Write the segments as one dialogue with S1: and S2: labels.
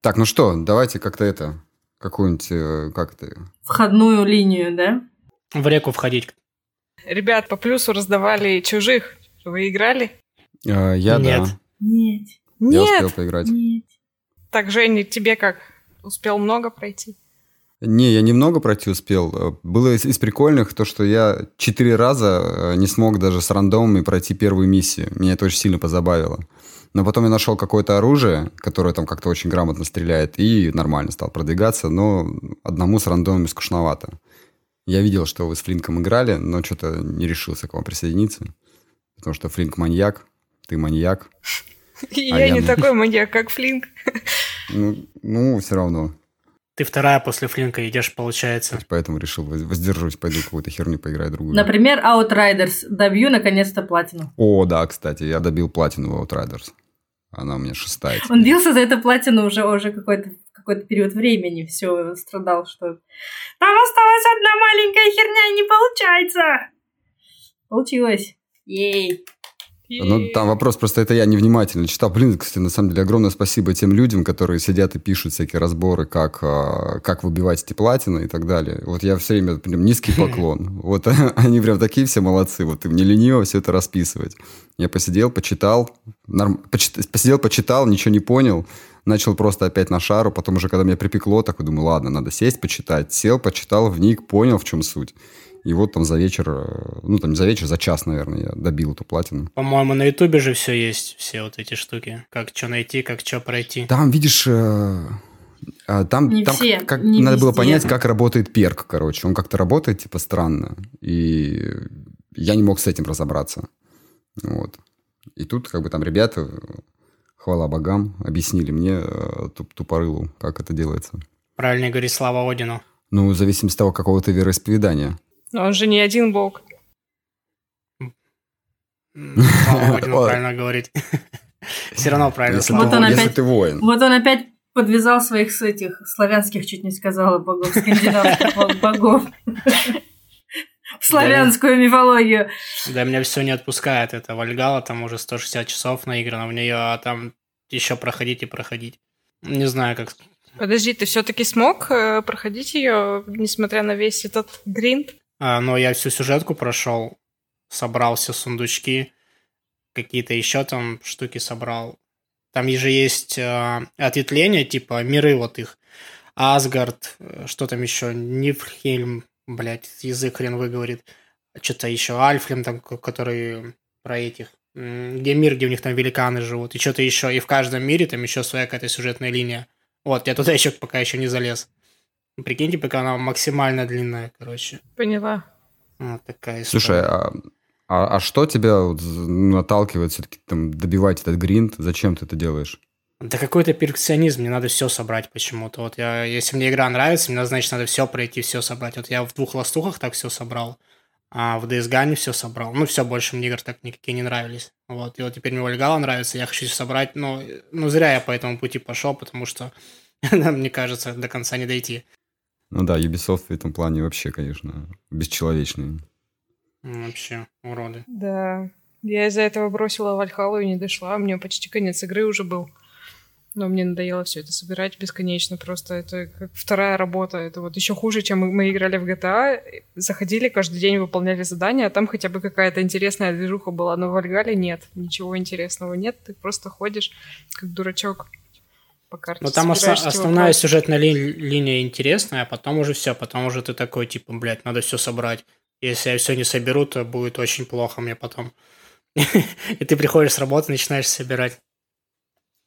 S1: Так, ну что, давайте как-то это, какую-нибудь, э, как это...
S2: Входную линию, да?
S3: В реку входить.
S4: Ребят, по плюсу раздавали чужих. Вы играли?
S1: Э, я,
S3: Нет.
S1: да.
S2: Нет.
S1: Я
S4: Нет.
S1: успел поиграть.
S2: Нет.
S4: Так, Женя, тебе как? Успел много пройти?
S1: Не, я немного пройти успел. Э, Было из, из прикольных то, что я четыре раза э, не смог даже с рандомами пройти первую миссию. Меня это очень сильно позабавило. Но потом я нашел какое-то оружие, которое там как-то очень грамотно стреляет, и нормально стал продвигаться, но одному с рандомами скучновато. Я видел, что вы с Флинком играли, но что-то не решился к вам присоединиться. Потому что Флинк маньяк, ты маньяк.
S4: Я
S1: я
S4: не
S1: не-
S4: такой маньяк, как Флинк.
S1: Ну, ну все равно.
S3: Ты вторая после Флинка идешь, получается.
S1: Поэтому решил воз- воздержусь, пойду какую-то херню поиграю другую.
S2: Например, Outriders. Добью наконец-то платину.
S1: О, да, кстати, я добил платину в Outriders. Она у меня шестая. теперь.
S2: Он бился за эту платину уже, уже какой-то какой-то период времени. Все, страдал, что там осталась одна маленькая херня, и не получается. Получилось. Ей.
S1: Ну, там вопрос просто, это я невнимательно читал. Блин, кстати, на самом деле, огромное спасибо тем людям, которые сидят и пишут всякие разборы, как, а, как выбивать эти платины и так далее. Вот я все время, прям, низкий поклон. Вот они прям такие все молодцы. Вот им не лениво все это расписывать. Я посидел, почитал, норм- почит- посидел, почитал, ничего не понял. Начал просто опять на шару, потом уже, когда меня припекло, такой думаю, ладно, надо сесть, почитать. Сел, почитал, вник, понял, в чем суть. И вот там за вечер, э, ну там не за вечер, за час, наверное, я добил эту платину.
S3: По-моему, на Ютубе же все есть, все вот эти штуки. Как что найти, как что пройти.
S1: Там, видишь, э, а, там,
S2: Не
S1: там
S2: все,
S1: как,
S2: не
S1: надо было
S2: везде.
S1: понять, как работает перк, короче. Он как-то работает, типа, странно. И я не мог с этим разобраться. Вот. И тут, как бы, там ребята, хвала богам, объяснили мне, э, туп- тупорылу, как это делается.
S3: Правильно говорить слава Одину.
S1: Ну, в зависимости от того, какого ты вероисповедания.
S4: Но он же не один бог.
S3: М, Слава Одину
S1: Ой.
S3: правильно говорить. Все равно правильно
S1: Если,
S2: Вот он
S3: Одину.
S1: если
S2: опять-
S1: ты воин.
S2: Вот он опять подвязал своих с этих славянских, чуть не сказала, богов, скандинавских богов. В славянскую мифологию.
S3: Да, меня все не отпускает. Это Вальгала, там уже 160 часов наиграно в нее, а там еще проходить и проходить. Не знаю, как...
S4: Подожди, ты все-таки смог э, проходить ее, несмотря на весь этот гринд?
S3: А, но я всю сюжетку прошел, собрал все сундучки, какие-то еще там штуки собрал. Там же есть э, ответвления, типа миры вот их. Асгард, э, что там еще, Нифльхельм, блядь, язык хрен выговорит. Что-то еще, Альфлем там, ко- который про этих. Где мир, где у них там великаны живут, и что-то еще. И в каждом мире там еще своя какая-то сюжетная линия. Вот, я туда еще пока еще не залез. Прикиньте, пока она максимально длинная, короче.
S4: Поняла.
S3: Вот такая история.
S1: Слушай, а, а, а что тебя вот наталкивает все-таки там добивать этот гринд? Зачем ты это делаешь?
S3: Да какой-то перфекционизм, мне надо все собрать почему-то. Вот я, если мне игра нравится, мне значит надо все пройти, все собрать. Вот я в двух ластухах так все собрал, а в DS Gun все собрал. Ну, все, больше мне игр так никакие не нравились. Вот, и вот теперь мне Вальгала нравится, я хочу всё собрать, но ну, зря я по этому пути пошел, потому что, мне кажется, до конца не дойти.
S1: Ну да, Ubisoft в этом плане вообще, конечно, бесчеловечный.
S3: Вообще, уроды.
S4: Да. Я из-за этого бросила Вальхалу и не дошла. У меня почти конец игры уже был. Но мне надоело все это собирать бесконечно. Просто это как вторая работа. Это вот еще хуже, чем мы, мы играли в GTA. Заходили каждый день, выполняли задания, а там хотя бы какая-то интересная движуха была. Но в Вальгале нет. Ничего интересного нет. Ты просто ходишь как дурачок по карте.
S3: Но Ну, там
S4: эти
S3: основная
S4: вопросы.
S3: сюжетная ли- линия интересная, а потом уже все. Потом уже ты такой, типа, блядь, надо все собрать. Если я все не соберу, то будет очень плохо мне потом. И ты приходишь с работы, начинаешь собирать.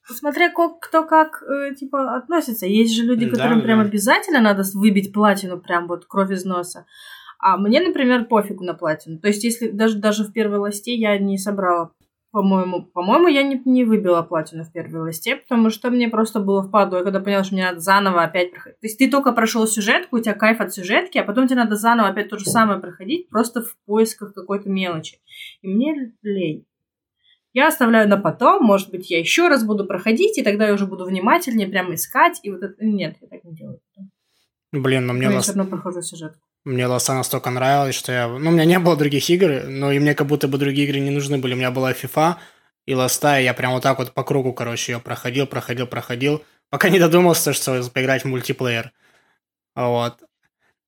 S2: Смотря кто как, э, типа, относится. Есть же люди, которым
S3: да.
S2: прям обязательно надо выбить платину, прям вот кровь из носа. А мне, например, пофигу на платину. То есть, если даже, даже в первой ласте я не собрала, по-моему, по-моему, я не, не выбила платину в первой ласте, потому что мне просто было впадло. Я когда поняла, что мне надо заново опять проходить. То есть, ты только прошел сюжетку, у тебя кайф от сюжетки, а потом тебе надо заново опять то же самое проходить, просто в поисках какой-то мелочи. И мне лень. Я оставляю на потом, может быть, я еще раз буду проходить, и тогда я уже буду внимательнее прям искать, и вот это... Нет, я так не делаю.
S3: Блин, но мне,
S2: Но я
S3: лос-
S2: все равно прохожу сюжет.
S3: Мне лоса настолько нравилась, что я... Ну, у меня не было других игр, но и мне как будто бы другие игры не нужны были. У меня была FIFA и лоста, и я прям вот так вот по кругу, короче, ее проходил, проходил, проходил. Пока не додумался, что поиграть в мультиплеер. Вот.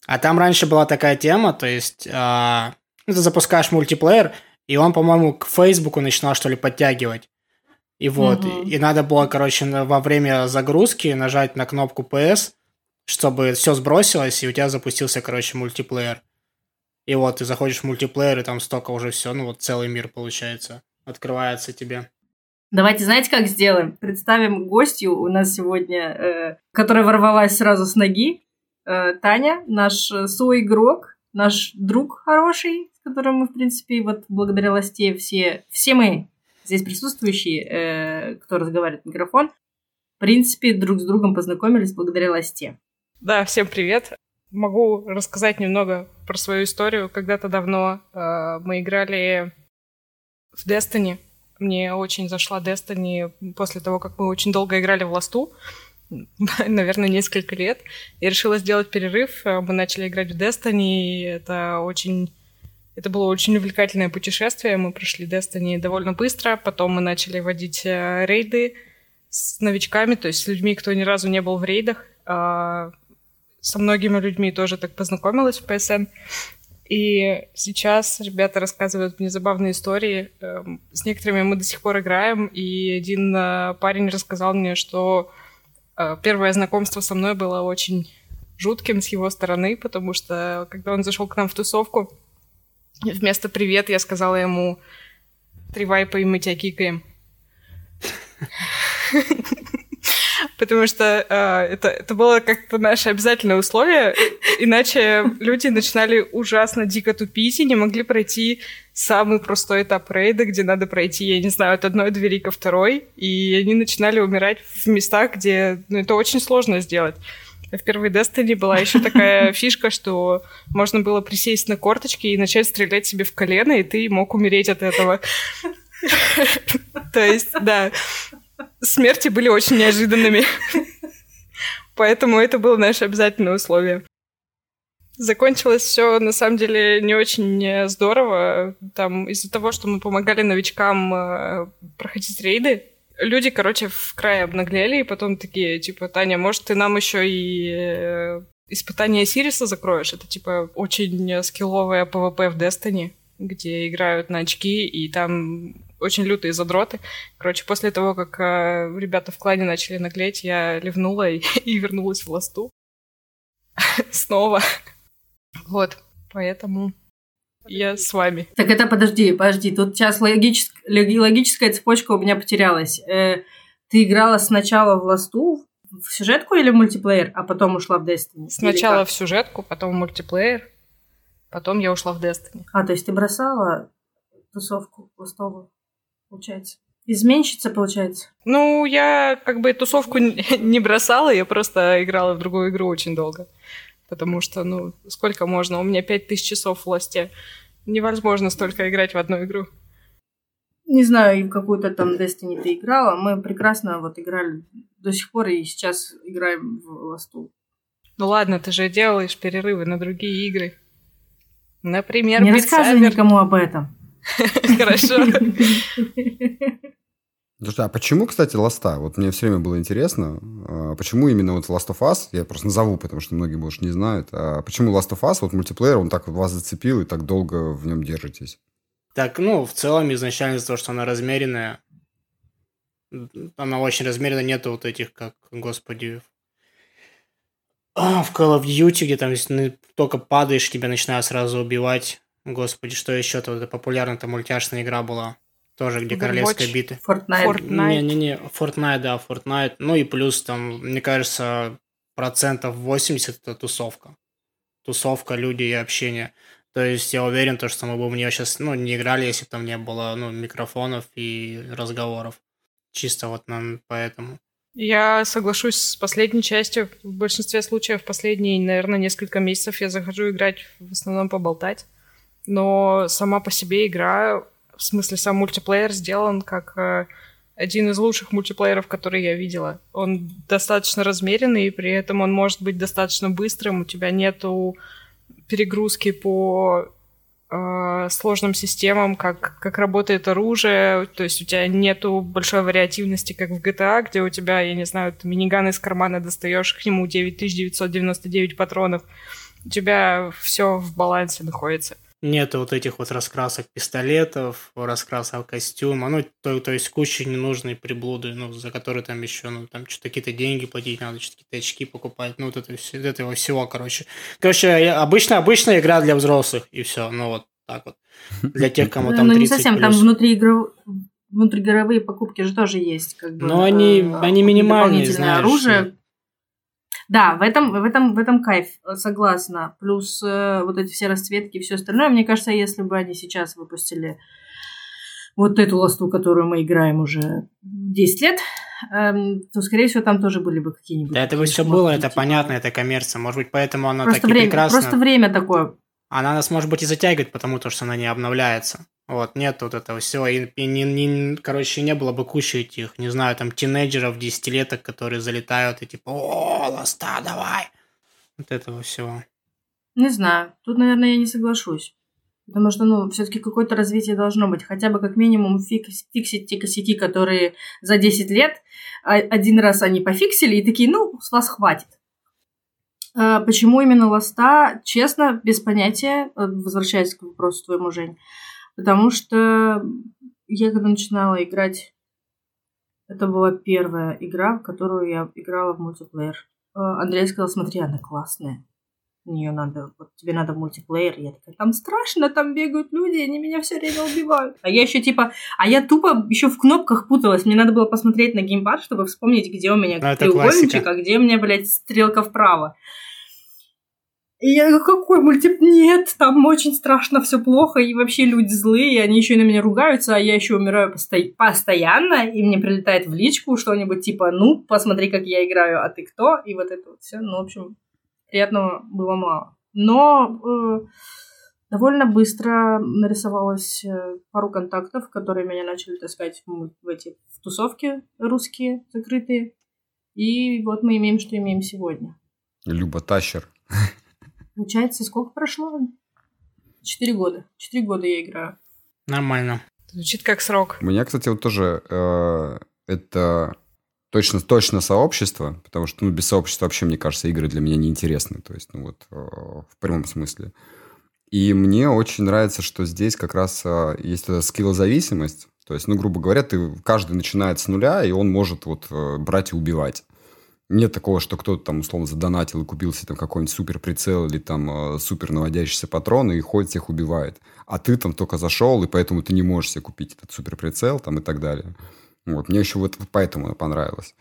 S3: А там раньше была такая тема, то есть э, ты запускаешь мультиплеер, и он, по-моему, к Фейсбуку начинал, что ли, подтягивать. И вот, угу. и, и надо было, короче, во время загрузки нажать на кнопку PS, чтобы все сбросилось, и у тебя запустился, короче, мультиплеер. И вот, ты заходишь в мультиплеер, и там столько уже все, ну вот целый мир, получается, открывается тебе.
S2: Давайте, знаете, как сделаем? Представим гостью у нас сегодня, э, которая ворвалась сразу с ноги. Э, Таня, наш соигрок, наш друг хороший, с которым мы, в принципе, вот благодаря Ласте все, все мы здесь присутствующие, э, кто разговаривает в микрофон, в принципе, друг с другом познакомились благодаря Ласте.
S4: Да, всем привет. Могу рассказать немного про свою историю. Когда-то давно э, мы играли в Destiny. Мне очень зашла Destiny после того, как мы очень долго играли в Ласту. наверное, несколько лет. Я решила сделать перерыв. Э, мы начали играть в Destiny, и это очень... Это было очень увлекательное путешествие. Мы прошли Destiny довольно быстро. Потом мы начали водить э, рейды с новичками, то есть с людьми, кто ни разу не был в рейдах. Со многими людьми тоже так познакомилась в PSN. И сейчас ребята рассказывают мне забавные истории. Эм, с некоторыми мы до сих пор играем, и один э, парень рассказал мне, что Э, первое знакомство со мной было очень жутким с его стороны, потому что когда он зашел к нам в тусовку, вместо «привет» я сказала ему «три вайпа, и мы тебя кикаем». Потому что э, это, это было как-то наше обязательное условие, иначе люди начинали ужасно дико тупить и не могли пройти самый простой этап рейда, где надо пройти, я не знаю, от одной двери ко второй, и они начинали умирать в местах, где ну, это очень сложно сделать. В первой Destiny была еще такая фишка, что можно было присесть на корточки и начать стрелять себе в колено, и ты мог умереть от этого. То есть, да, смерти были очень неожиданными. Поэтому это было наше обязательное условие. Закончилось все на самом деле не очень э, здорово. Там из-за того, что мы помогали новичкам э, проходить рейды, люди, короче, в край обнаглели, и потом такие, типа, Таня, может, ты нам еще и э, испытание Сириса закроешь? Это, типа, очень скилловое PvP в Destiny, где играют на очки, и там очень лютые задроты. Короче, после того, как э, ребята в клане начали наглеть, я ливнула и, и вернулась в ласту. Снова. Вот, поэтому я с вами.
S2: Так это подожди, подожди, тут сейчас логическая, логическая цепочка у меня потерялась. Э, ты играла сначала в ласту, в сюжетку или в мультиплеер, а потом ушла в Destiny?
S4: Сначала в сюжетку, потом в мультиплеер, потом я ушла в Destiny.
S2: А, то есть ты бросала тусовку ластовую? Получается. Изменщица, получается?
S4: Ну, я как бы тусовку не бросала, я просто играла в другую игру очень долго. Потому что, ну, сколько можно? У меня 5000 часов в власти. Невозможно столько играть в одну игру.
S2: Не знаю, какую-то там Destiny ты играла. Мы прекрасно вот играли до сих пор и сейчас играем в ласту.
S4: Ну ладно, ты же делаешь перерывы на другие игры. Например,
S2: Не рассказывай никому об этом.
S4: Хорошо.
S1: Слушай, а почему, кстати, Ласта? Вот мне все время было интересно, а почему именно вот Last of Us, я просто назову, потому что многие, может, не знают, а почему Last of Us, вот мультиплеер, он так вас зацепил и так долго в нем держитесь?
S3: Так, ну, в целом, изначально из-за того, что она размеренная, она очень размеренная, нету вот этих, как, господи, а, в Call of Duty, где там если только падаешь, тебя начинают сразу убивать. Господи, что еще-то? Вот популярная-то мультяшная игра была. Тоже, где Overwatch, королевская биты.
S2: Fortnite.
S3: Не-не-не, Fortnite, да, Fortnite. Ну и плюс там, мне кажется, процентов 80 это тусовка. Тусовка, люди и общение. То есть я уверен, то, что мы бы в нее сейчас ну, не играли, если бы там не было ну, микрофонов и разговоров. Чисто вот нам поэтому.
S4: Я соглашусь с последней частью. В большинстве случаев последние, наверное, несколько месяцев я захожу играть в основном поболтать но сама по себе игра, в смысле сам мультиплеер сделан как э, один из лучших мультиплееров, которые я видела. Он достаточно размеренный, и при этом он может быть достаточно быстрым, у тебя нету перегрузки по э, сложным системам, как, как работает оружие, то есть у тебя нету большой вариативности, как в GTA, где у тебя, я не знаю, ты миниган из кармана достаешь, к нему 9999 патронов, у тебя все в балансе находится.
S3: Нет вот этих вот раскрасок пистолетов, раскрасок костюма, ну, то, то есть куча ненужной приблуды, ну, за которые там еще, ну, там что-то какие-то деньги платить надо, что-то какие-то очки покупать, ну, вот это все, этого всего, короче. Короче, обычно, обычная игра для взрослых, и все, ну, вот так вот. Для тех, кому там 30
S2: Ну, не совсем, там внутри игров... внутригровые покупки же тоже есть, как бы.
S3: Но они,
S2: э,
S3: они минимальные, знаешь.
S2: оружие. Да, в этом, в этом, в этом кайф, согласна. Плюс э, вот эти все расцветки и все остальное. Мне кажется, если бы они сейчас выпустили вот эту ласту, которую мы играем уже 10 лет, эм, то, скорее всего, там тоже были бы какие-нибудь...
S3: Да это бы все было, это
S2: типа.
S3: понятно, это коммерция. Может быть, поэтому она
S2: Просто
S3: так
S2: время,
S3: прекрасно...
S2: просто время такое.
S3: Она нас, может быть, и затягивает, потому то, что она не обновляется. Вот, нет вот этого всего. И, и не, не- короче, не было бы кучи этих, не знаю, там, тинейджеров, десятилеток, которые залетают и типа, о, ласта, давай. Вот этого всего.
S2: Не знаю. Тут, наверное, я не соглашусь. Потому что, ну, все-таки какое-то развитие должно быть. Хотя бы как минимум фикс- фиксить те косяки, которые за 10 лет а- один раз они пофиксили и такие, ну, с вас хватит. А, Почему именно ласта? Честно, без понятия, возвращаясь к вопросу твоему, Жень. Потому что я когда начинала играть, это была первая игра, в которую я играла в мультиплеер. Э, Андрей сказал, смотри, она классная. Нее надо, вот тебе надо мультиплеер. Я такая, там страшно, там бегают люди, они меня все время убивают. А я еще типа, а я тупо еще в кнопках путалась. Мне надо было посмотреть на геймпад, чтобы вспомнить, где у меня
S3: Ну, это
S2: треугольничек, а где у меня, блядь, стрелка вправо. И я какой мультип? Нет, там очень страшно, все плохо, и вообще люди злые, и они еще и на меня ругаются, а я еще умираю посто- постоянно, и мне прилетает в личку что-нибудь типа, ну, посмотри, как я играю, а ты кто? И вот это вот все. Ну, в общем, приятного было мало. Но э, довольно быстро нарисовалось э, пару контактов, которые меня начали таскать в, в эти в тусовки русские закрытые. И вот мы имеем, что имеем сегодня.
S1: Люба Тащер.
S2: Получается, сколько прошло? Четыре года. Четыре года я играю.
S3: Нормально.
S4: Звучит как срок.
S1: У меня, кстати, вот тоже э, это точно, точно сообщество, потому что ну, без сообщества вообще, мне кажется, игры для меня неинтересны. То есть, ну вот, э, в прямом смысле. И мне очень нравится, что здесь как раз э, есть эта скиллозависимость. То есть, ну, грубо говоря, ты, каждый начинает с нуля, и он может вот э, брать и убивать. Нет такого, что кто-то там условно задонатил и купил себе там какой-нибудь супер прицел или там э, супер наводящийся патрон и ходит всех убивает. А ты там только зашел, и поэтому ты не можешь себе купить этот супер прицел там и так далее. Вот. Мне еще вот поэтому понравилось.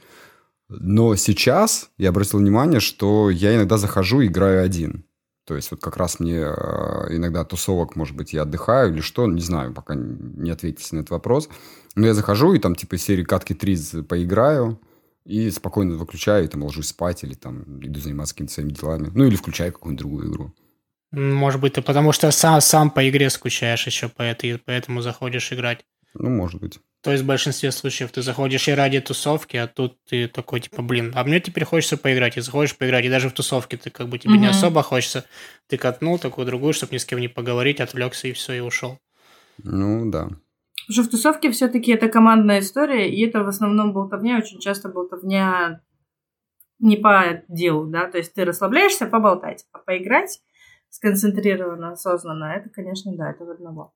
S1: Но сейчас я обратил внимание, что я иногда захожу и играю один. То есть вот как раз мне э, иногда тусовок, может быть, я отдыхаю или что, не знаю, пока не ответите на этот вопрос. Но я захожу и там типа серии катки 3 поиграю, и спокойно выключаю, и там ложусь спать, или там иду заниматься какими-то своими делами. Ну, или включаю какую-нибудь другую игру.
S3: Может быть, ты потому что сам, сам по игре скучаешь еще, по этой, поэтому заходишь играть.
S1: Ну, может быть.
S3: То есть в большинстве случаев ты заходишь и ради тусовки, а тут ты такой, типа, блин, а мне теперь хочется поиграть. И заходишь поиграть, и даже в тусовке ты как бы тебе не
S2: Мгм.
S3: особо хочется. Ты катнул такую другую, чтобы ни с кем не поговорить, отвлекся и все, и ушел.
S1: Ну, да.
S2: Потому что в тусовке все-таки это командная история, и это в основном болтовня, очень часто болтовня не по делу, да, то есть ты расслабляешься поболтать, а поиграть сконцентрированно, осознанно, это, конечно, да, это в одного.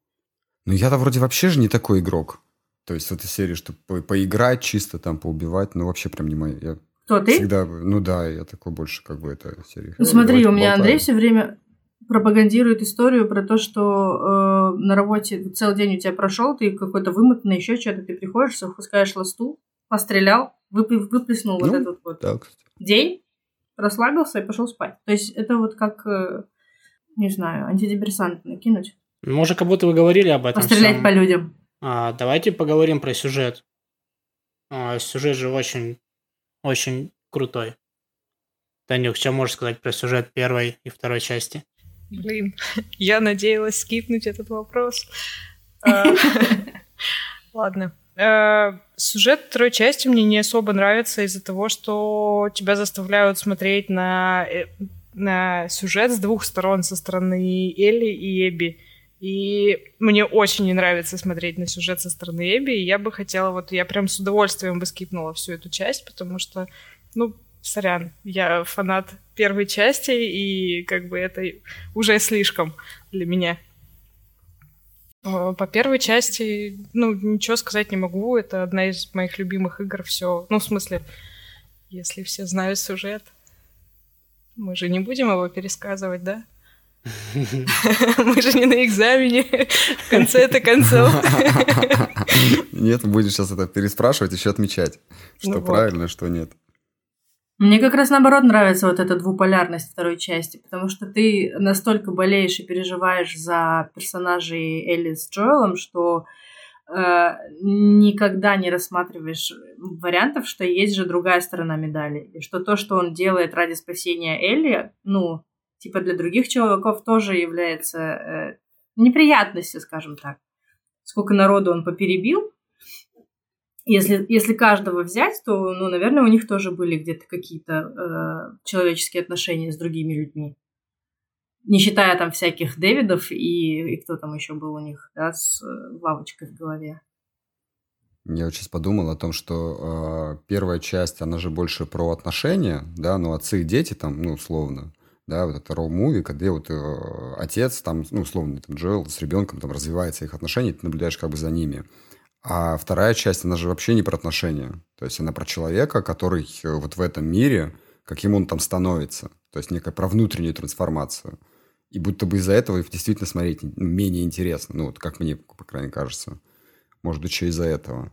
S1: Ну, я-то вроде вообще же не такой игрок. То есть в этой серии, чтобы по- поиграть, чисто там поубивать, ну, вообще прям не моя. Я
S2: Кто ты?
S1: всегда... Ну, да, я такой больше как бы это серии.
S2: Ну, смотри, у меня
S1: поболтаем.
S2: Андрей все время пропагандирует историю про то, что э, на работе целый день у тебя прошел, ты какой-то вымотанный, еще что-то, ты приходишь, запускаешь ласту, пострелял, вып- выплеснул вот
S1: Ну,
S2: этот вот
S1: кстати.
S2: день, расслабился и пошел спать. То есть это вот как, э, не знаю, антидепрессант накинуть,
S3: Мы уже как будто вы говорили об этом.
S2: пострелять
S3: всем.
S2: по людям.
S3: А, давайте поговорим про сюжет. А, сюжет же очень, очень крутой. Танюк, что можешь сказать про сюжет первой и второй части?
S4: Блин, я надеялась скипнуть этот вопрос. А, Ладно. Э, Сюжет второй части мне не особо нравится из-за того, что тебя заставляют смотреть на, э, на сюжет с двух сторон, со стороны Элли и Эбби. И мне очень не нравится смотреть на сюжет со стороны Эбби, и я бы хотела, вот я прям с удовольствием бы скипнула всю эту часть, потому что, ну, сорян, я фанат первой части, и как бы это уже слишком для меня. По первой части, ну, ничего сказать не могу. Это одна из моих любимых игр. Все, ну, в смысле, если все знают сюжет, мы же не будем его пересказывать, да? Мы же не на экзамене в конце-то концов.
S1: Нет, будешь сейчас это переспрашивать, еще отмечать, что ну правильно, что нет.
S2: Мне как раз наоборот нравится вот эта двуполярность второй части, потому что ты настолько болеешь и переживаешь за персонажей Элли с Джоэлом, что э, никогда не рассматриваешь вариантов, что есть же другая сторона медали. И что то, что он делает ради спасения Элли, ну, типа для других человеков тоже является э, неприятностью, скажем так. Сколько народу он поперебил, если, если каждого взять, то, ну, наверное, у них тоже были где-то какие-то э, человеческие отношения с другими людьми. Не считая там всяких Дэвидов и, и кто там еще был у них, да, с э, лавочкой в голове.
S1: Я вот сейчас подумал о том, что э, первая часть, она же больше про отношения, да, ну, отцы и дети там, ну, условно, да, вот это роу-муви, когда вот э, отец там, ну, условно, там, Джоэл с ребенком там развивается их отношения, ты наблюдаешь как бы за ними. А вторая часть, она же вообще не про отношения. То есть она про человека, который э, вот в этом мире, каким он там становится. То есть некая про внутреннюю трансформацию. И будто бы из-за этого действительно смотреть менее интересно. Ну, вот как мне, по крайней мере, кажется. Может быть, еще из-за этого.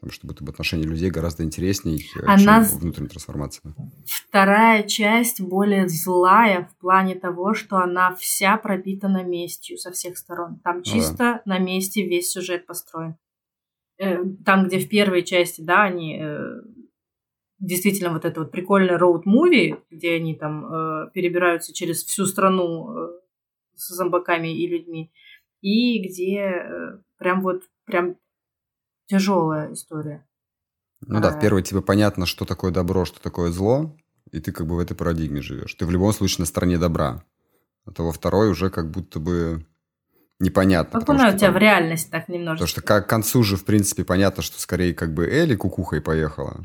S1: Потому что будто бы отношения людей гораздо интереснее, э, Она... чем внутренняя трансформация.
S2: Вторая часть более злая в плане того, что она вся пропитана местью со всех сторон. Там чисто да. на месте весь сюжет построен. Э, там, где в первой части, да, они э, действительно вот это вот прикольное роуд-муви, где они там э, перебираются через всю страну с зомбаками и людьми, и где прям вот прям тяжелая история.
S1: Ну да, в первой тебе понятно, что такое добро, что такое зло, и ты как бы в этой парадигме живешь. Ты в любом случае на стороне добра. А то во второй уже как будто бы непонятно.
S2: Как у тебя там, в реальность так немножко.
S1: Потому что к концу же, в принципе, понятно, что скорее как бы Элли кукухой поехала.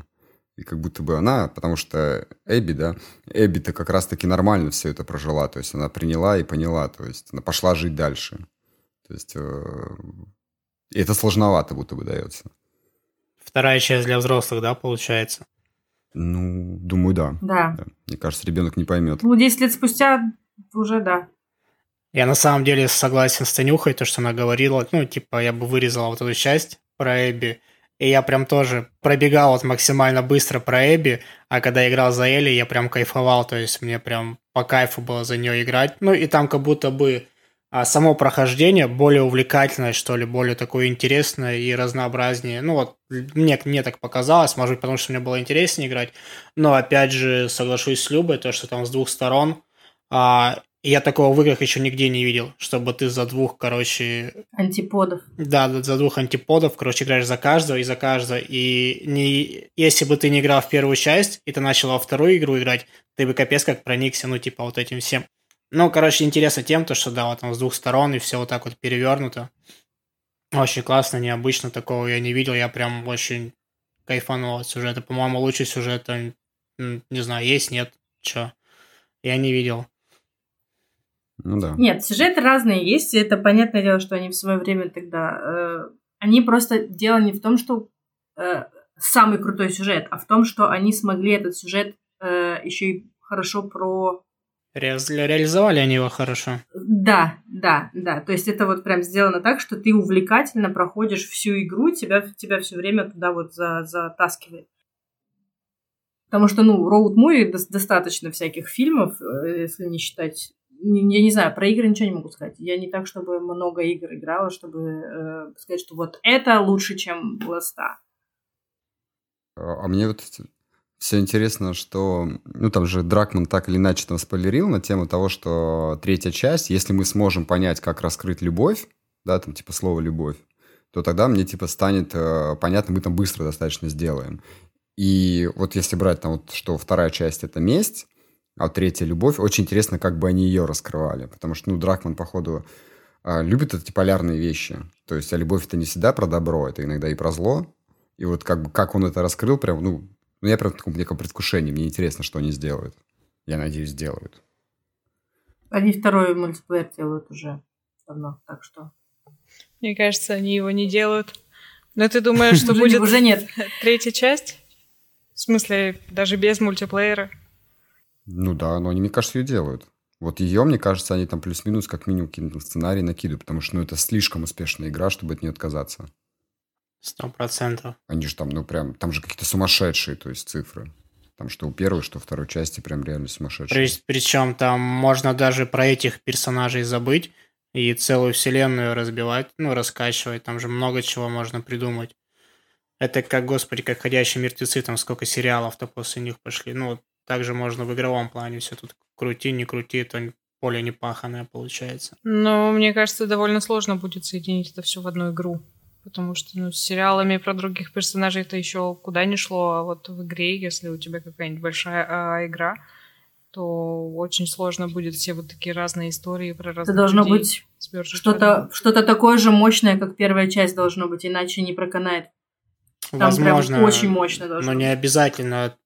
S1: И как будто бы она, потому что Эбби, да, Эбби-то как раз-таки нормально все это прожила. То есть она приняла и поняла. То есть она пошла жить дальше. То есть э, это сложновато будто бы дается.
S3: Вторая часть для взрослых, да, получается?
S1: Ну, думаю, да.
S2: Да. да.
S1: Мне кажется, ребенок не поймет.
S2: Ну, 10 лет спустя уже да.
S3: Я на самом деле согласен с Танюхой, то, что она говорила. Ну, типа, я бы вырезала вот эту часть про Эбби. И я прям тоже пробегал вот максимально быстро про Эбби, а когда играл за Элли, я прям кайфовал, то есть мне прям по кайфу было за нее играть. Ну и там как будто бы а, само прохождение более увлекательное, что ли, более такое интересное и разнообразнее. Ну вот, мне, мне так показалось, может быть, потому что мне было интереснее играть. Но опять же, соглашусь с Любой, то, что там с двух сторон а, я такого в играх еще нигде не видел, чтобы ты за двух, короче...
S2: Антиподов.
S3: Да, за двух антиподов, короче, играешь за каждого и за каждого. И не... если бы ты не играл в первую часть, и ты начал во вторую игру играть, ты бы капец как проникся, ну, типа, вот этим всем. Ну, короче, интересно тем, то, что, да, вот там с двух сторон, и все вот так вот перевернуто. Очень классно, необычно, такого я не видел, я прям очень кайфанул от сюжета. По-моему, лучший сюжет, не знаю, есть, нет, что. Я не видел.
S1: Ну да.
S2: Нет, сюжеты разные есть, и это понятное дело, что они в свое время тогда... Э, они просто... Дело не в том, что э, самый крутой сюжет, а в том, что они смогли этот сюжет э, еще и хорошо про...
S3: Ре реализовали они его хорошо.
S2: Да, да, да. То есть это вот прям сделано так, что ты увлекательно проходишь всю игру, тебя, тебя все время туда вот за, затаскивает. Потому что, ну, роуд муви достаточно всяких фильмов, э, если не считать я не знаю, про игры ничего не могу сказать. Я не так, чтобы много игр играла, чтобы э, сказать, что вот это лучше, чем Ласта.
S1: А, мне вот все интересно, что, ну, там же Дракман так или иначе там спойлерил на тему того, что третья часть, если мы сможем понять, как раскрыть любовь, да, там, типа, слово «любовь», то тогда мне, типа, станет э, понятно, мы там быстро достаточно сделаем. И вот если брать там вот, что вторая часть — это месть, а третья любовь. Очень интересно, как бы они ее раскрывали. Потому что, ну, Дракман, походу, а, любят эти полярные вещи. То есть, а любовь это не всегда про добро, это иногда и про зло. И вот как бы как он это раскрыл, прям, ну, ну я прям в таком неком предвкушении. Мне интересно, что они сделают. Я надеюсь, сделают.
S2: Они второй мультиплеер делают уже давно, так что...
S4: Мне кажется, они его не делают. Но ты думаешь, что будет
S2: уже нет.
S4: третья часть? В смысле, даже без мультиплеера?
S1: Ну да, но они, мне кажется, ее делают. Вот ее, мне кажется, они там плюс-минус как минимум какие-то сценарии накидывают, потому что ну, это слишком успешная игра, чтобы от нее отказаться.
S3: Сто процентов.
S1: Они же там, ну прям, там же какие-то сумасшедшие, то есть цифры. Там что у первой, что у второй части прям реально сумасшедшие.
S3: Причем там можно даже про этих персонажей забыть и целую вселенную разбивать, ну, раскачивать. Там же много чего можно придумать. Это как, господи, как «Ходящие мертвецы», там сколько сериалов-то после них пошли. Ну, вот также можно в игровом плане все тут крути, не крути, это поле не паханое получается.
S4: Но мне кажется, довольно сложно будет соединить это все в одну игру. Потому что ну, с сериалами про других персонажей это еще куда ни шло, а вот в игре, если у тебя какая-нибудь большая а, игра, то очень сложно будет все вот такие разные истории про разных
S2: Это должно
S4: людей
S2: быть что-то что такое же мощное, как первая часть должно быть, иначе не проканает. Там
S3: Возможно,
S2: прям очень мощно должно
S3: но не
S2: быть.
S3: обязательно.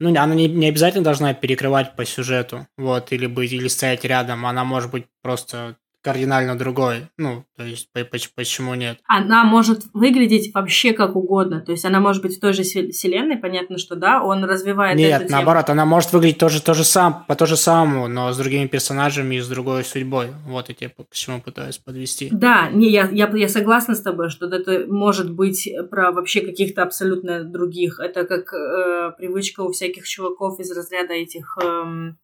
S3: Ну, она не, не обязательно должна перекрывать по сюжету, вот, или быть, или стоять рядом. Она может быть просто кардинально другой. Ну, то есть, по- поч- почему нет?
S2: Она может выглядеть вообще как угодно. То есть она может быть в той же все- вселенной, понятно, что да, он развивает эту
S3: Нет,
S2: тему.
S3: наоборот, она может выглядеть тоже, то же сам, по то же самому, но с другими персонажами и с другой судьбой. Вот я тебе к чему пытаюсь подвести.
S2: Да, не, я, я, я согласна с тобой, что это может быть про вообще каких-то абсолютно других. Это как э, привычка у всяких чуваков из разряда этих эм,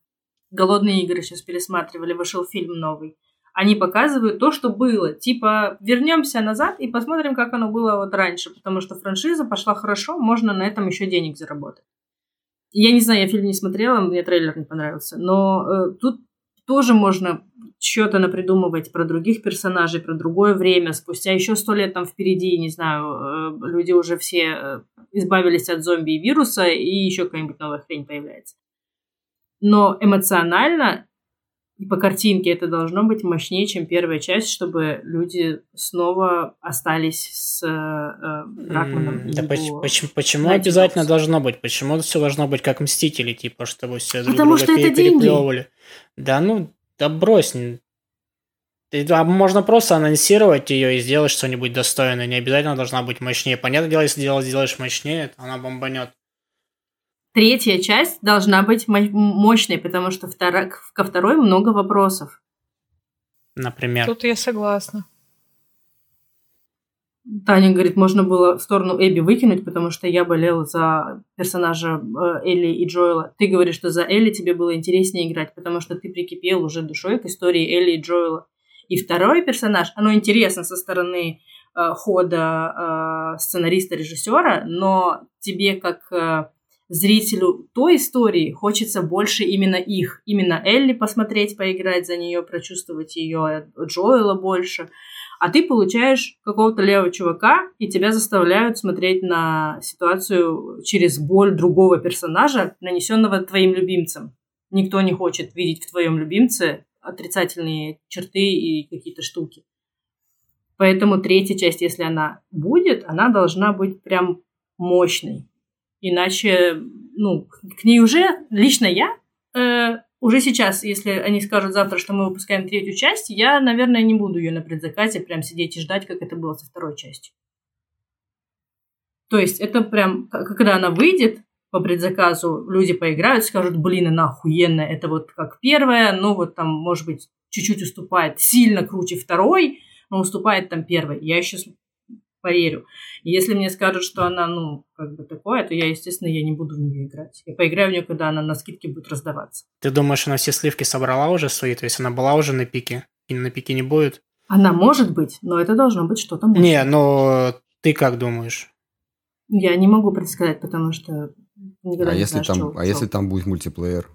S2: голодные игры сейчас пересматривали, вышел фильм новый. Они показывают то, что было. Типа, вернемся назад и посмотрим, как оно было вот раньше. Потому что франшиза пошла хорошо, можно на этом еще денег заработать. Я не знаю, я фильм не смотрела, мне трейлер не понравился. Но э, тут тоже можно что-то напридумывать про других персонажей, про другое время. Спустя еще сто лет там впереди, не знаю, э, люди уже все э, избавились от зомби и вируса, и еще какая-нибудь новая хрень появляется. Но эмоционально и по картинке это должно быть мощнее, чем первая часть, чтобы люди снова остались с э, э, Дракманом.
S3: М,
S2: и
S3: Да
S2: его-
S3: поч- почему, почему обязательно
S2: бокс.
S3: должно быть? Почему все должно быть как Мстители, типа, чтобы все друг
S2: Потому
S3: друга
S2: что это
S3: пере-
S2: деньги.
S3: переплевывали? Да ну, да брось. а можно просто анонсировать ее и сделать что-нибудь достойное. Не обязательно должна быть мощнее. Понятное дело, если дело сделаешь мощнее, она бомбанет.
S2: Третья часть должна быть мо- мощной, потому что втора- ко второй много вопросов.
S3: Например.
S4: Тут я согласна.
S2: Таня говорит, можно было в сторону Эбби выкинуть, потому что я болела за персонажа э, Элли и Джоэла. Ты говоришь, что за Элли тебе было интереснее играть, потому что ты прикипел уже душой к истории Элли и Джоэла. И второй персонаж, оно интересно со стороны э, хода э, сценариста, режиссера, но тебе как э, зрителю той истории хочется больше именно их. Именно Элли посмотреть, поиграть за нее, прочувствовать ее, Джоэла больше. А ты получаешь какого-то левого чувака, и тебя заставляют смотреть на ситуацию через боль другого персонажа, нанесенного твоим любимцем. Никто не хочет видеть в твоем любимце отрицательные черты и какие-то штуки. Поэтому третья часть, если она будет, она должна быть прям мощной. Иначе, ну, к ней уже, лично я, э, уже сейчас, если они скажут завтра, что мы выпускаем третью часть, я, наверное, не буду ее на предзаказе прям сидеть и ждать, как это было со второй частью. То есть это прям, когда она выйдет по предзаказу, люди поиграют, скажут, блин, она охуенная, это вот как первая, ну вот там, может быть, чуть-чуть уступает, сильно круче второй, но уступает там первой. Я еще поверю. И если мне скажут, что она, ну, как бы такое, то я, естественно, я не буду в нее играть. Я поиграю в нее, когда она на скидке будет раздаваться.
S3: Ты думаешь, она все сливки собрала уже свои? То есть она была уже на пике? И на пике не будет?
S2: Она может быть, но это должно быть что-то мощное.
S3: Не, ну ты как думаешь?
S2: Я не могу предсказать, потому что никогда
S1: А
S2: не
S1: если
S2: знаешь,
S1: там,
S2: чё-
S1: а если
S2: чё.
S1: там будет мультиплеер?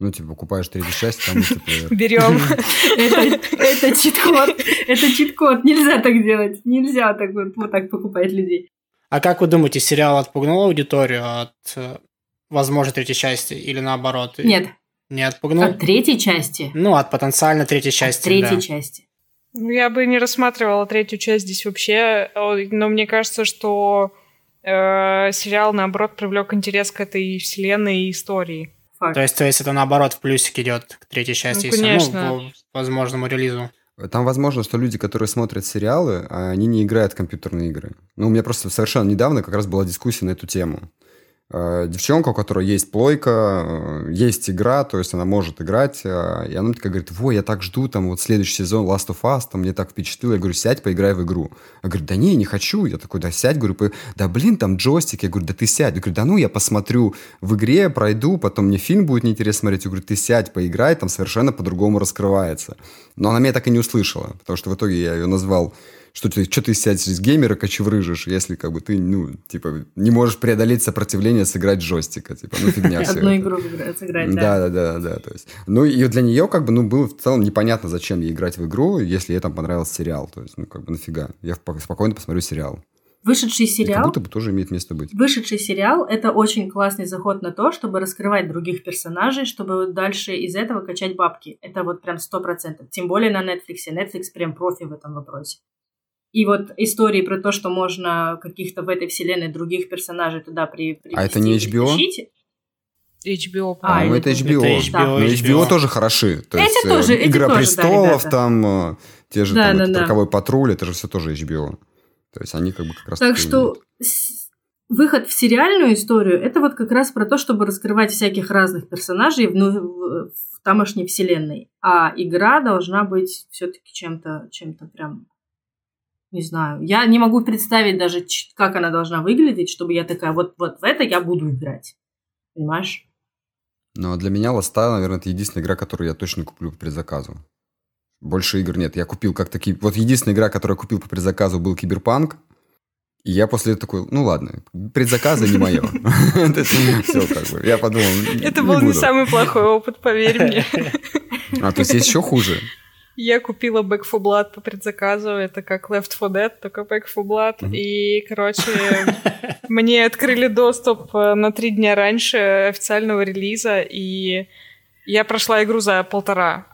S1: Ну, типа, покупаешь третью часть, там мультиплеер.
S4: Берем.
S2: Это, это чит-код. Это чит-код. Нельзя так делать. Нельзя так вот, вот так покупать людей.
S3: А как вы думаете, сериал отпугнул аудиторию от э, возможной третьей части или наоборот?
S2: Нет.
S3: Не отпугнул?
S2: От третьей части?
S3: Ну, от потенциально третьей части,
S2: От третьей части.
S4: Ну, я бы не рассматривала третью часть здесь вообще, но мне кажется, что э, сериал, наоборот, привлек интерес к этой вселенной и истории.
S2: Факт.
S3: То есть, то есть это наоборот в плюсик идет к третьей части,
S4: Ну,
S3: если,
S4: конечно.
S3: ну, по возможному релизу.
S1: Там возможно, что люди, которые смотрят сериалы, а они не играют в компьютерные игры. Ну, у меня просто совершенно недавно как раз была дискуссия на эту тему. Э, Девчонка, у которой есть плойка, э, есть игра, то есть она может играть, э, и она такая говорит, во, я так жду, там, вот следующий сезон Last of Us, там, мне так впечатлило. Я говорю, сядь, поиграй в игру. Я говорю, да не, не хочу. Я такой, да сядь, говорю, «по- да блин, там джойстик. Я говорю, да ты сядь. Я говорю, да ну, я посмотрю в игре, пройду, потом мне фильм будет неинтересно смотреть. Я говорю, ты сядь, поиграй, там совершенно по-другому раскрывается. Но она меня так и не услышала, потому что в итоге я ее назвал что ты, что ты сядешь из геймера кочеврыжишь, если как бы ты, ну, типа, не можешь преодолеть сопротивление сыграть джойстика, типа, ну, фигня все
S2: Одну игру сыграть,
S1: Да,
S2: да.
S1: да, да, да, то есть. Ну, и для нее, как бы, ну, было в целом непонятно, зачем ей играть в игру, если ей там понравился сериал. То есть, ну, как бы, нафига. Я спокойно посмотрю сериал.
S2: Вышедший
S1: И как
S2: сериал
S1: будто бы тоже имеет место быть.
S2: Вышедший сериал – это очень классный заход на то, чтобы раскрывать других персонажей, чтобы дальше из этого качать бабки. Это вот прям сто процентов. Тем более на Netflix. Netflix прям профи в этом вопросе. И вот истории про то, что можно каких-то в этой вселенной других персонажей туда при,
S1: А это не
S2: привести
S1: HBO?
S2: притащить.
S4: HBO,
S2: А,
S1: А, ну, это HBO.
S3: это HBO,
S1: Но HBO тоже хороши. То
S2: Эти
S1: есть, э,
S2: тоже, эти
S1: Игра
S2: тоже, да,
S1: престолов,
S2: ребята.
S1: там, э, те же
S2: Да,
S1: там,
S2: да,
S1: этот
S2: да.
S1: роковой патруль, это же все тоже HBO. То есть, они как бы как раз
S2: Так что выход в сериальную историю – это вот как раз про то, чтобы раскрывать всяких разных персонажей в, ну, в- в тамошней вселенной. А игра должна быть все-таки чем-то, чем-то прям, не знаю. Я не могу представить даже, как она должна выглядеть, чтобы я такая, вот, вот в это я буду играть. Понимаешь?
S1: Но для меня Ласта, наверное, это единственная игра, которую я точно куплю по предзаказу. Больше игр нет. Я купил как таки... Вот единственная игра, которую я купил по предзаказу, был Киберпанк. И я после этого такой, ну ладно, предзаказы не мое. Все, как бы. Я подумал,
S4: Это был не самый плохой опыт, поверь мне.
S1: А, то есть есть еще хуже?
S4: Я купила Back for Blood по предзаказу, это как Left 4 Dead, только Back for Blood.
S1: Мгм.
S4: И, короче, мне открыли доступ э, на три дня раньше официального релиза, и я прошла игру за полтора.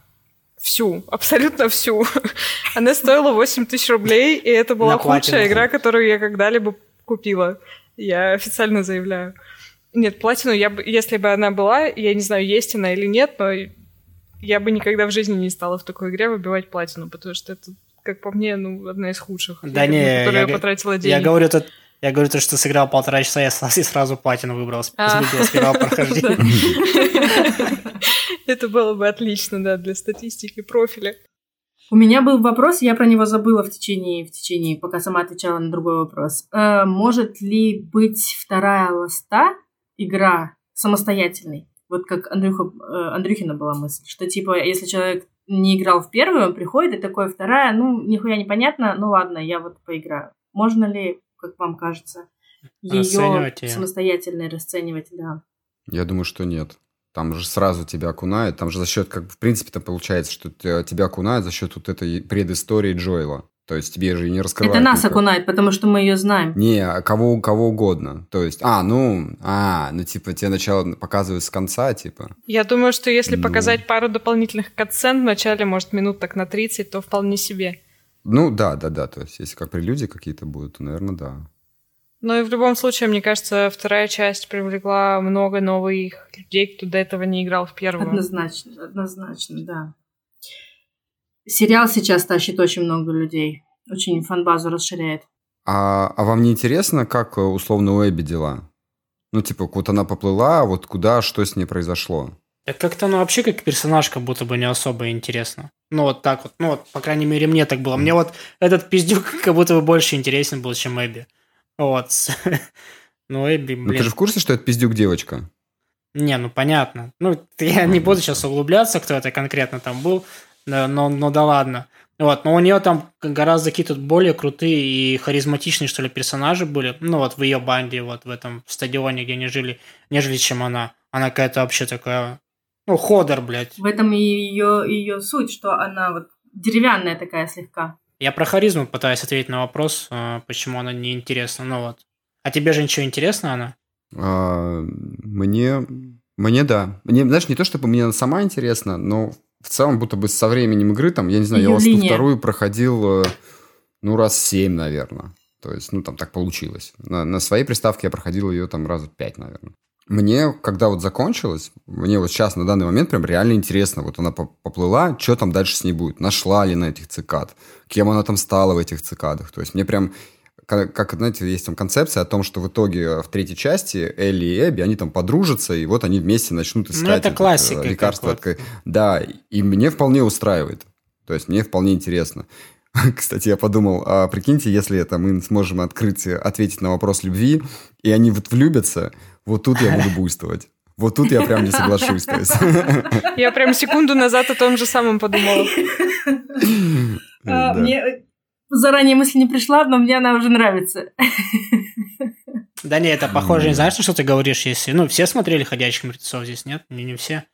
S4: Всю, абсолютно всю. Она стоила 8 тысяч рублей, и это была худшая игра, которую я когда-либо купила. Я официально заявляю. Нет, платину, я если бы она была, я не знаю, есть она или нет, но я бы никогда в жизни не стала в такой игре выбивать платину, потому что это, как по мне, ну, одна из худших,
S3: Да
S4: игр,
S3: не,
S4: на которые
S3: я
S4: я, потратила
S3: Я
S4: денег.
S3: говорю, тут, я говорю, то, что сыграл полтора часа, я сразу, и сразу платину выбрал.
S4: А.
S3: Сыграл прохождение.
S4: Это было бы отлично, да, для статистики профиля.
S2: У меня был вопрос, я про него забыла в течение, в течение, пока сама отвечала на другой вопрос. Э, может ли быть вторая ласта игра самостоятельной? Вот как Андрюха, э, Андрюхина была мысль, что типа, если человек не играл в первую, он приходит и такой, вторая, ну, нихуя непонятно, ну ладно, я вот поиграю. Можно ли, как вам кажется, ее самостоятельно расценивать, да?
S1: Я думаю, что нет. Там же сразу тебя окунают. Там же за счет, как в принципе, там получается, что те- тебя окунают за счет вот этой предыстории Джоэла. То есть тебе же не раскрывают.
S2: Это нас
S1: никак.
S2: окунает, потому что мы ее знаем.
S1: Не, а кого, кого угодно. То есть, а, ну, а, ну, типа, тебе начало показывают с конца, типа.
S4: Я думаю, что если
S1: Ну.
S4: показать пару дополнительных катсцен в начале, может, минут так на 30, то вполне себе.
S1: Ну, да, да, да. То есть, если как прелюдии какие-то будут, то, наверное, да.
S4: Но и в любом случае, мне кажется, вторая часть привлекла много новых людей, кто до этого не играл в первую.
S2: Однозначно, однозначно, да. Сериал сейчас тащит очень много людей. Очень фанбазу расширяет.
S1: А, а вам не интересно, как, э, условно, у Эбби дела? Ну, типа, вот она поплыла, а вот куда, что с ней произошло?
S3: Да как-то ну вообще как персонаж как будто бы не особо интересно. Ну вот так вот. Ну вот, по крайней мере, мне так было. Мне вот этот пиздюк как будто бы больше интересен был, чем Эбби. Вот. Ну, Эбби,
S1: Ну, ты
S3: блин.
S1: же в курсе, что это пиздюк девочка?
S3: Не, ну понятно. Ну, я не буду сейчас углубляться, кто это конкретно там был, но, но да ладно. Вот, но у нее там гораздо какие-то более крутые и харизматичные, что ли, персонажи были, ну вот в ее банде, вот в этом стадионе, где они жили, нежели чем она. Она какая-то вообще такая, ну, ходор, блядь.
S2: В этом и ее, ее суть, что она вот деревянная такая слегка.
S3: Я про харизму пытаюсь ответить на вопрос, э, почему она неинтересна, ну вот. А тебе же ничего интересно она?
S1: А, мне... Мне да. Мне, знаешь, не то, чтобы мне она сама интересна, но в целом будто бы со временем игры, там, я не знаю,
S2: Её
S1: я ласту
S2: линия.
S1: вторую проходил, э, ну, раз семь, наверное. То есть, ну, там так получилось. На, на своей приставке я проходил ее там раза пять, наверное. Мне, когда вот закончилось, мне вот сейчас на данный момент прям реально интересно. Вот она по- поплыла, что там дальше с ней будет? Нашла ли на этих цикад? Кем она там стала в этих цикадах? То есть мне прям, как, знаете, есть там концепция о том, что в итоге э, в третьей части Элли и Эбби, они там подружатся, и вот они вместе начнут искать
S3: Ну, это
S1: э,
S3: классика,
S1: лекарства.
S3: вот.
S1: от ка- Да, и мне вполне устраивает. То есть мне вполне интересно. Кстати, я подумал, а прикиньте, если это мы сможем открыть, э, ответить на вопрос любви, и они вот влюбятся, вот тут я буду буйствовать. Вот тут я прям не соглашусь. То есть.
S4: Я прям секунду назад о том же самом подумала.
S2: А,
S1: Да.
S2: Мне э, заранее мысль не пришла, но мне она уже нравится.
S3: Да не, это похоже, не знаешь, на что ты говоришь, если... Ну, все смотрели «Ходячих мертвецов» здесь, нет? Не, не все.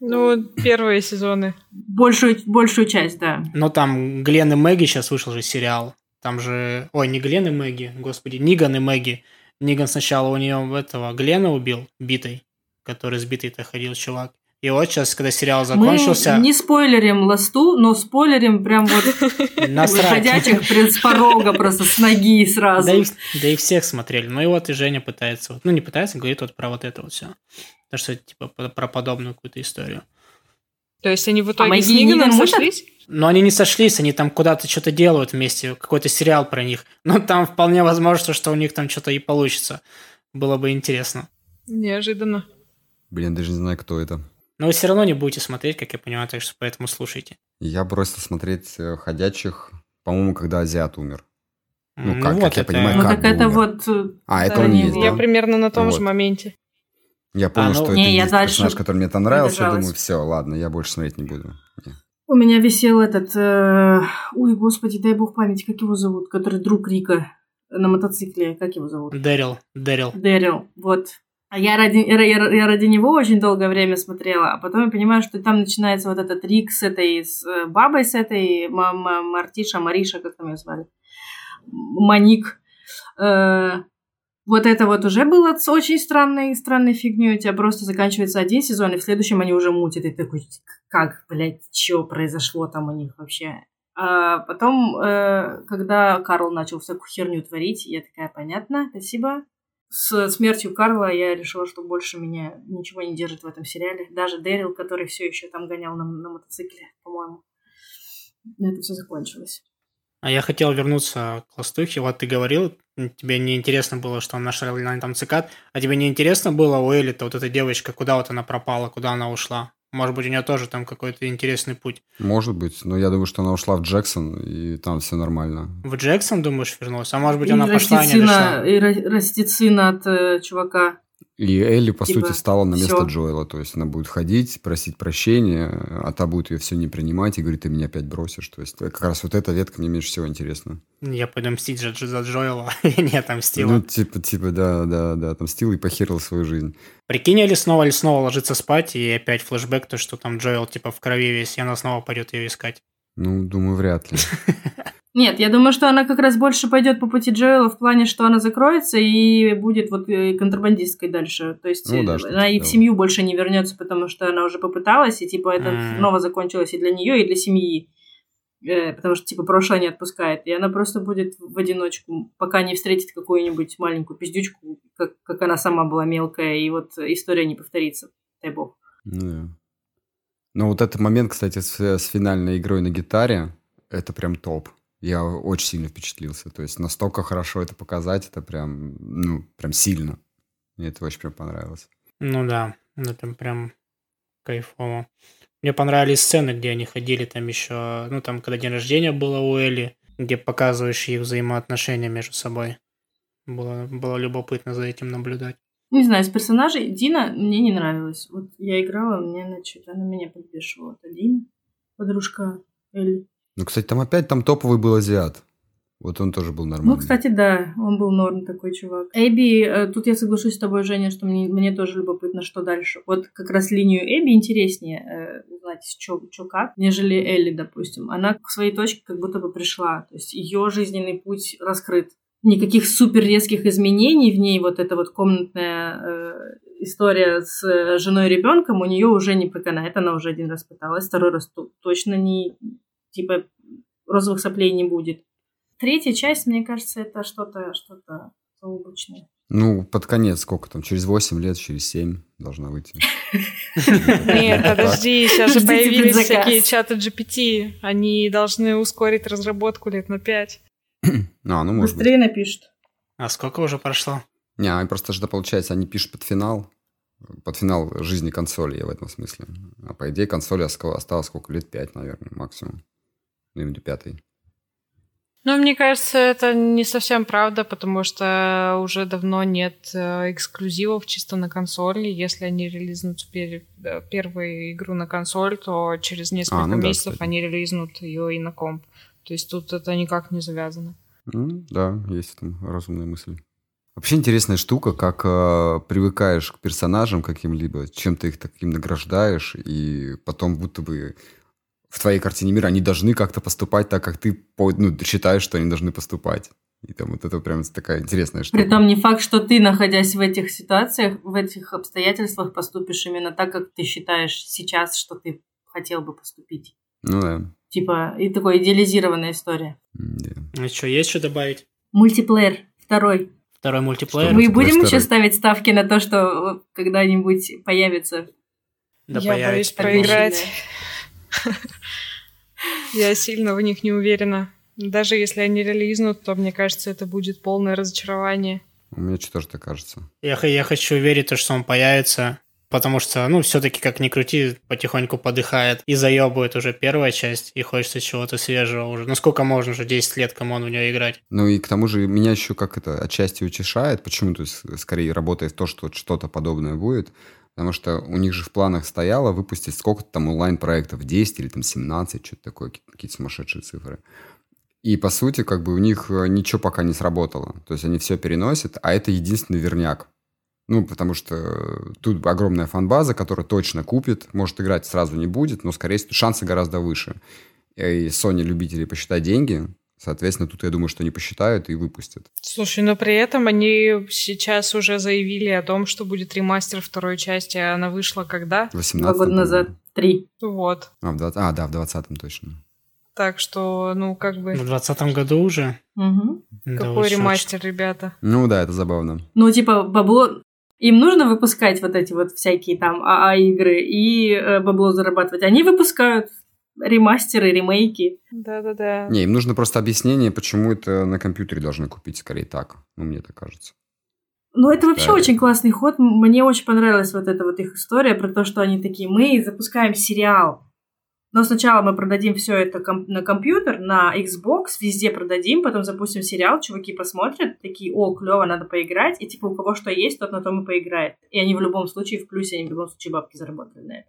S4: Ну, первые сезоны.
S2: Большую, большую часть, да.
S3: Но там Глен и Мэгги сейчас вышел же сериал. Там же... Ой, не Глен и Мэгги, господи, Ниган и Мэгги. Ниган сначала у нее этого Глена убил битой, который с битой-то ходил чувак. И вот сейчас, когда сериал закончился,
S2: Мы не спойлерим ласту, но спойлерим прям вот выходящих с порога просто с ноги сразу.
S3: Да и, да и всех смотрели. Ну и вот и Женя пытается, ну не пытается, говорит вот про вот это вот все. То, что типа про подобную какую-то историю.
S4: То есть они в итоге
S2: Мэгги
S4: с Ниганом сошлись?
S3: Но они не сошлись, они там куда-то что-то делают вместе, какой-то сериал про них. Но там вполне возможно, что у них там что-то и получится. Было бы интересно.
S4: Неожиданно.
S1: Блин, даже не знаю, кто это.
S3: Но вы все равно не будете смотреть, как я понимаю, так что поэтому слушайте.
S1: Я бросил смотреть э, «Ходячих», по-моему, когда азиат умер. Ну,
S3: М,
S1: как- как я понимаю,
S2: Ну
S1: как
S2: так это
S1: умер.
S2: вот... э,
S1: А, это
S2: да,
S1: он
S2: не
S1: есть,
S2: было.
S1: да?
S4: Я примерно на том
S1: Вот.
S4: же моменте.
S1: Я понял,
S3: ну-
S1: что это
S2: Не, я
S1: есть
S2: дальше
S1: персонаж, который мне там нравился. Я думаю, все, ладно, я больше смотреть не буду. Не.
S2: У меня висел этот... э, Ой, господи, дай бог памяти, как его зовут? Который друг Рика на мотоцикле. Как его зовут?
S3: Дэрил, Дэрил.
S2: Дэрил, вот. А я ради, я, я ради него очень долгое время смотрела, а потом я понимаю, что там начинается вот этот Рик с этой с э, бабой, с этой ма- ма- Мартиша, Мариша, как там ее звали, Маник. Э, вот это вот уже было с очень странной, странной фигней. У тебя просто заканчивается один сезон, и в следующем они уже мутят. И ты такой, как, блядь, что произошло там у них вообще? А потом, э, когда Карл начал всякую херню творить, я такая, понятно, спасибо. С смертью Карла я решила, что больше меня ничего не держит в этом сериале. Даже Дэрил, который все еще там гонял на, на мотоцикле, по-моему. На этом все закончилось.
S3: А я хотел вернуться к Ластухе. Вот ты говорил, тебе не интересно было, что он нашел там цикад, а тебе не интересно было у Элли-то вот эта девочка, куда вот она пропала, куда она ушла? Может быть, у нее тоже там какой-то интересный путь.
S1: Может быть, но я думаю, что она ушла в Джексон, и там все нормально.
S3: В Джексон, думаешь, вернулась? А может быть,
S2: И
S3: она пошла и
S2: растит
S3: не дошла?
S2: и ра- растит сына от э, чувака.
S1: И Элли, по
S2: Типа,
S1: сути, стала на место
S2: всё.
S1: Джоэла. То есть она будет ходить, просить прощения, а та будет ее все не принимать и говорит, ты меня опять бросишь. То есть как раз вот эта ветка мне меньше всего интересна.
S3: Я пойду мстить за, за Джоэла. Я не отомстила.
S1: Ну, типа, типа, да, да, да, отомстил и похерил свою жизнь.
S3: Прикинь, или снова, или снова ложится спать, и опять флешбэк, то, что там Джоэл типа в крови весь, и она снова пойдет ее искать.
S1: Ну, думаю, вряд ли.
S2: Нет, я думаю, что она как раз больше пойдет по пути Джоэла в плане, что она закроется и будет вот э, контрабандисткой дальше. То есть
S1: Ну
S2: э,
S1: да,
S2: она и в семью больше не вернется, потому что она уже попыталась, и типа это снова закончилось и для нее, и для семьи. Э, потому что типа прошлое не отпускает. И она просто будет в одиночку, пока не встретит какую-нибудь маленькую пиздючку, как, как она сама была мелкая, и вот история не повторится. Дай бог.
S1: Ну, да. Но вот этот момент, кстати, с, с финальной игрой на гитаре, это прям топ. Я очень сильно впечатлился. То есть настолько хорошо это показать, это прям, ну, прям сильно. Мне это очень прям понравилось.
S3: Ну да, это прям кайфово. Мне понравились сцены, где они ходили там еще, ну там, когда день рождения было у Элли, где показываешь их взаимоотношения между собой. Было, было любопытно за этим наблюдать.
S2: Не знаю, из персонажей Дина мне не нравилась. Вот я играла, мне она что-то, она меня подбешивала. Это Дина, подружка Элли.
S1: Ну, кстати, там опять там топовый был азиат. Вот он тоже был нормальный.
S2: Ну, кстати, да, он был норм такой чувак. Эбби, э, тут я соглашусь с тобой, Женя, что мне, мне тоже любопытно, что дальше. Вот как раз линию Эбби интереснее э, узнать, что как, нежели Элли, допустим. Она к своей точке как будто бы пришла. То есть ее жизненный путь раскрыт. Никаких супер резких изменений в ней, вот эта вот комнатная э, история с э, женой и ребенком у нее уже не проканает, она уже один раз пыталась, второй раз точно не, типа, розовых соплей не будет. Третья часть, мне кажется, это что-то что-то заоблачное.
S1: Ну, под конец сколько там? Через 8 лет, через 7 должна выйти.
S4: Нет, подожди, сейчас же появились всякие чаты GPT. Они должны ускорить разработку лет на 5.
S1: А, ну, может
S2: Быстрее напишут.
S3: А сколько уже прошло?
S1: Не, они просто же, получается, они пишут под финал, под финал жизни консоли, я в этом смысле. А по идее консоли осталось сколько? Лет 5, наверное, максимум. Ну, или пятый.
S4: Ну, мне кажется, это не совсем правда, потому что уже давно нет э, эксклюзивов чисто на консоли. Если они релизнут пер... первую игру на консоль, то через несколько а, ну месяцев да, они релизнут ее и на комп. То есть тут это никак не завязано.
S1: Ну, да, есть там разумная мысль. Вообще интересная штука, как э, привыкаешь к персонажам каким-либо, чем ты их таким награждаешь, и потом будто бы в твоей картине мира они должны как-то поступать так, как ты ну, считаешь, что они должны поступать. И там вот это прям такая интересная штука.
S2: Притом не факт, что ты, находясь в этих ситуациях, в этих обстоятельствах, поступишь именно так, как ты считаешь сейчас, что ты хотел бы поступить.
S1: Ну да.
S2: Типа, и такая идеализированная история.
S1: Yeah.
S3: Ну что, есть что добавить?
S2: Мультиплеер второй.
S3: Второй мультиплеер.
S2: Что, Мы будем еще ставить ставки на то, что когда-нибудь появится.
S4: Да Я боюсь проиграть. Я сильно в них не уверена. Даже если они релизнут, то мне кажется, это будет полное разочарование.
S1: Мне что-то так кажется.
S3: Я, я хочу верить, что он появится, потому что, ну, все-таки, как ни крути, потихоньку подыхает и заебывает уже первая часть, и хочется чего-то свежего уже. Ну, сколько можно уже, 10 лет, кому он в нее играть?
S1: Ну, и к тому же меня еще как это отчасти утешает, почему, то есть, скорее работает то, что что-то подобное будет, Потому что у них же в планах стояло выпустить сколько-то там онлайн-проектов, 10 или там 17, что-то такое, какие-то сумасшедшие цифры. И, по сути, как бы у них э, ничего пока не сработало. То есть они все переносят, а это единственный верняк. Ну, потому что тут огромная фан-база, которая точно купит, может играть сразу не будет, но, скорее всего, шансы гораздо выше. И Sony любители посчитать деньги, Соответственно, тут я думаю, что они посчитают и выпустят.
S4: Слушай, но при этом они сейчас уже заявили о том, что будет ремастер второй части, а она вышла когда?
S1: 18
S2: Два года назад. Три.
S4: Вот.
S1: А, в 20... а, да, в 20-м точно.
S4: Так что, ну, как бы...
S3: В 20 году уже?
S2: Угу.
S4: Да Какой ремастер, ребята?
S1: Ну да, это забавно.
S2: Ну, типа, бабло... Им нужно выпускать вот эти вот всякие там АА-игры и э, бабло зарабатывать. Они выпускают ремастеры, ремейки.
S4: Да-да-да.
S1: Не, им нужно просто объяснение, почему это на компьютере должны купить, скорее так. Ну, мне так кажется.
S2: Ну, это вообще да. очень классный ход. Мне очень понравилась вот эта вот их история про то, что они такие, мы запускаем сериал. Но сначала мы продадим все это комп- на компьютер, на Xbox, везде продадим, потом запустим сериал, чуваки посмотрят, такие, о, клево, надо поиграть, и типа у кого что есть, тот на том и поиграет. И они в любом случае в плюсе, они в любом случае бабки заработали на это.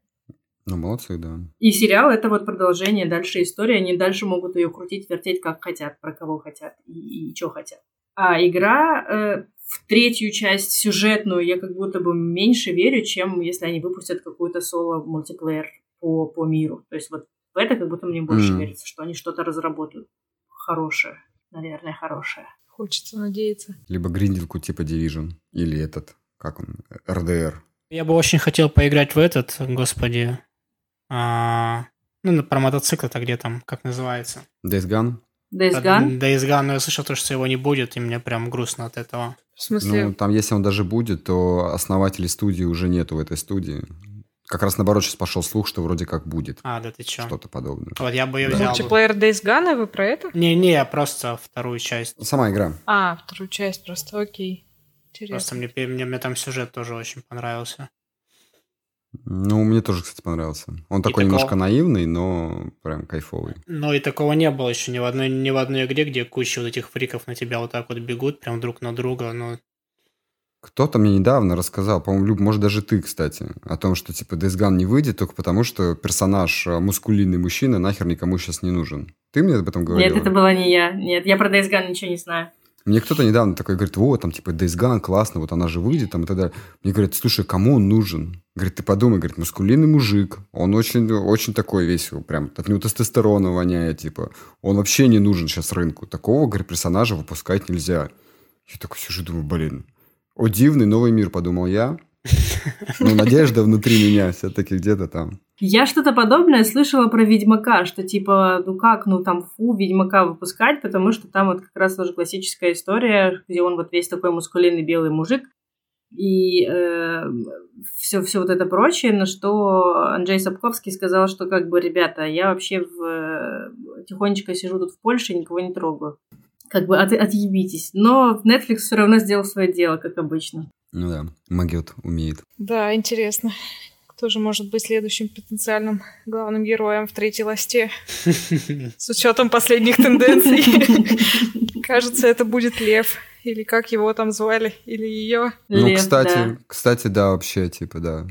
S1: Ну, молодцы, да.
S2: И сериал это вот продолжение дальше истории. Они дальше могут ее крутить, вертеть как хотят, про кого хотят и, и что хотят. А игра э, в третью часть сюжетную я как будто бы меньше верю, чем если они выпустят какую-то соло-мультиплеер по, по миру. То есть вот в это как будто мне больше mm. верится, что они что-то разработают хорошее. Наверное, хорошее.
S4: Хочется надеяться.
S1: Либо гринделку типа Division. Или этот, как он, РДР.
S3: Я бы очень хотел поиграть в этот, господи, а, ну, про мотоцикл-то где там, как называется?
S1: Days Gone?
S2: Days Gone?
S3: Days Gone, но я слышал то, что его не будет, и мне прям грустно от этого.
S4: В смысле?
S1: Ну, там, если он даже будет, то основателей студии уже нету в этой студии. Как раз наоборот сейчас пошел слух, что вроде как будет.
S3: А, да ты чё?
S1: Что-то подобное.
S3: Вот я бы ее
S1: да.
S3: взял.
S4: Мультиплеер Days Gone, вы про это?
S3: Не-не, просто вторую часть.
S1: Сама игра.
S4: А, вторую часть просто, окей. Интересно.
S3: Просто мне, мне, мне там сюжет тоже очень понравился.
S1: Ну, мне тоже, кстати, понравился. Он такой такого... немножко наивный, но прям кайфовый.
S3: Ну, и такого не было еще ни в одной, ни в одной игре, где куча вот этих фриков на тебя вот так вот бегут, прям друг на друга, но...
S1: Кто-то мне недавно рассказал, по-моему, Люб, может, даже ты, кстати, о том, что, типа, Days Gone не выйдет только потому, что персонаж э, мускулинный мужчина нахер никому сейчас не нужен. Ты мне об этом говорил?
S2: Нет, это была не я. Нет, я про Days Gone ничего не знаю.
S1: Мне кто-то недавно такой говорит, вот, там, типа, Days Gone, классно, вот она же выйдет, там, и так далее. Мне говорят, слушай, кому он нужен? Говорит, ты подумай, говорит, маскулинный мужик, он очень, очень такой весь, прям, от него тестостерона воняет, типа, он вообще не нужен сейчас рынку. Такого, говорит, персонажа выпускать нельзя. Я такой сижу, думаю, блин, о, дивный новый мир, подумал я. Ну, надежда внутри меня все-таки где-то там.
S2: Я что-то подобное слышала про Ведьмака, что типа, ну как, ну там фу, Ведьмака выпускать, потому что там вот как раз тоже классическая история, где он вот весь такой мускулинный белый мужик, и э, все, все вот это прочее, на что Анджей Сапковский сказал, что как бы, ребята, я вообще в, тихонечко сижу тут в Польше, никого не трогаю. Как бы от, отъебитесь. Но Netflix все равно сделал свое дело, как обычно.
S1: Ну да, Магет умеет.
S4: Да, интересно. Кто же может быть следующим потенциальным главным героем в третьей ласте? С учетом последних тенденций. Кажется, это будет Лев. Или как его там звали, или ее.
S1: Ну, кстати, кстати, да, вообще, типа, да.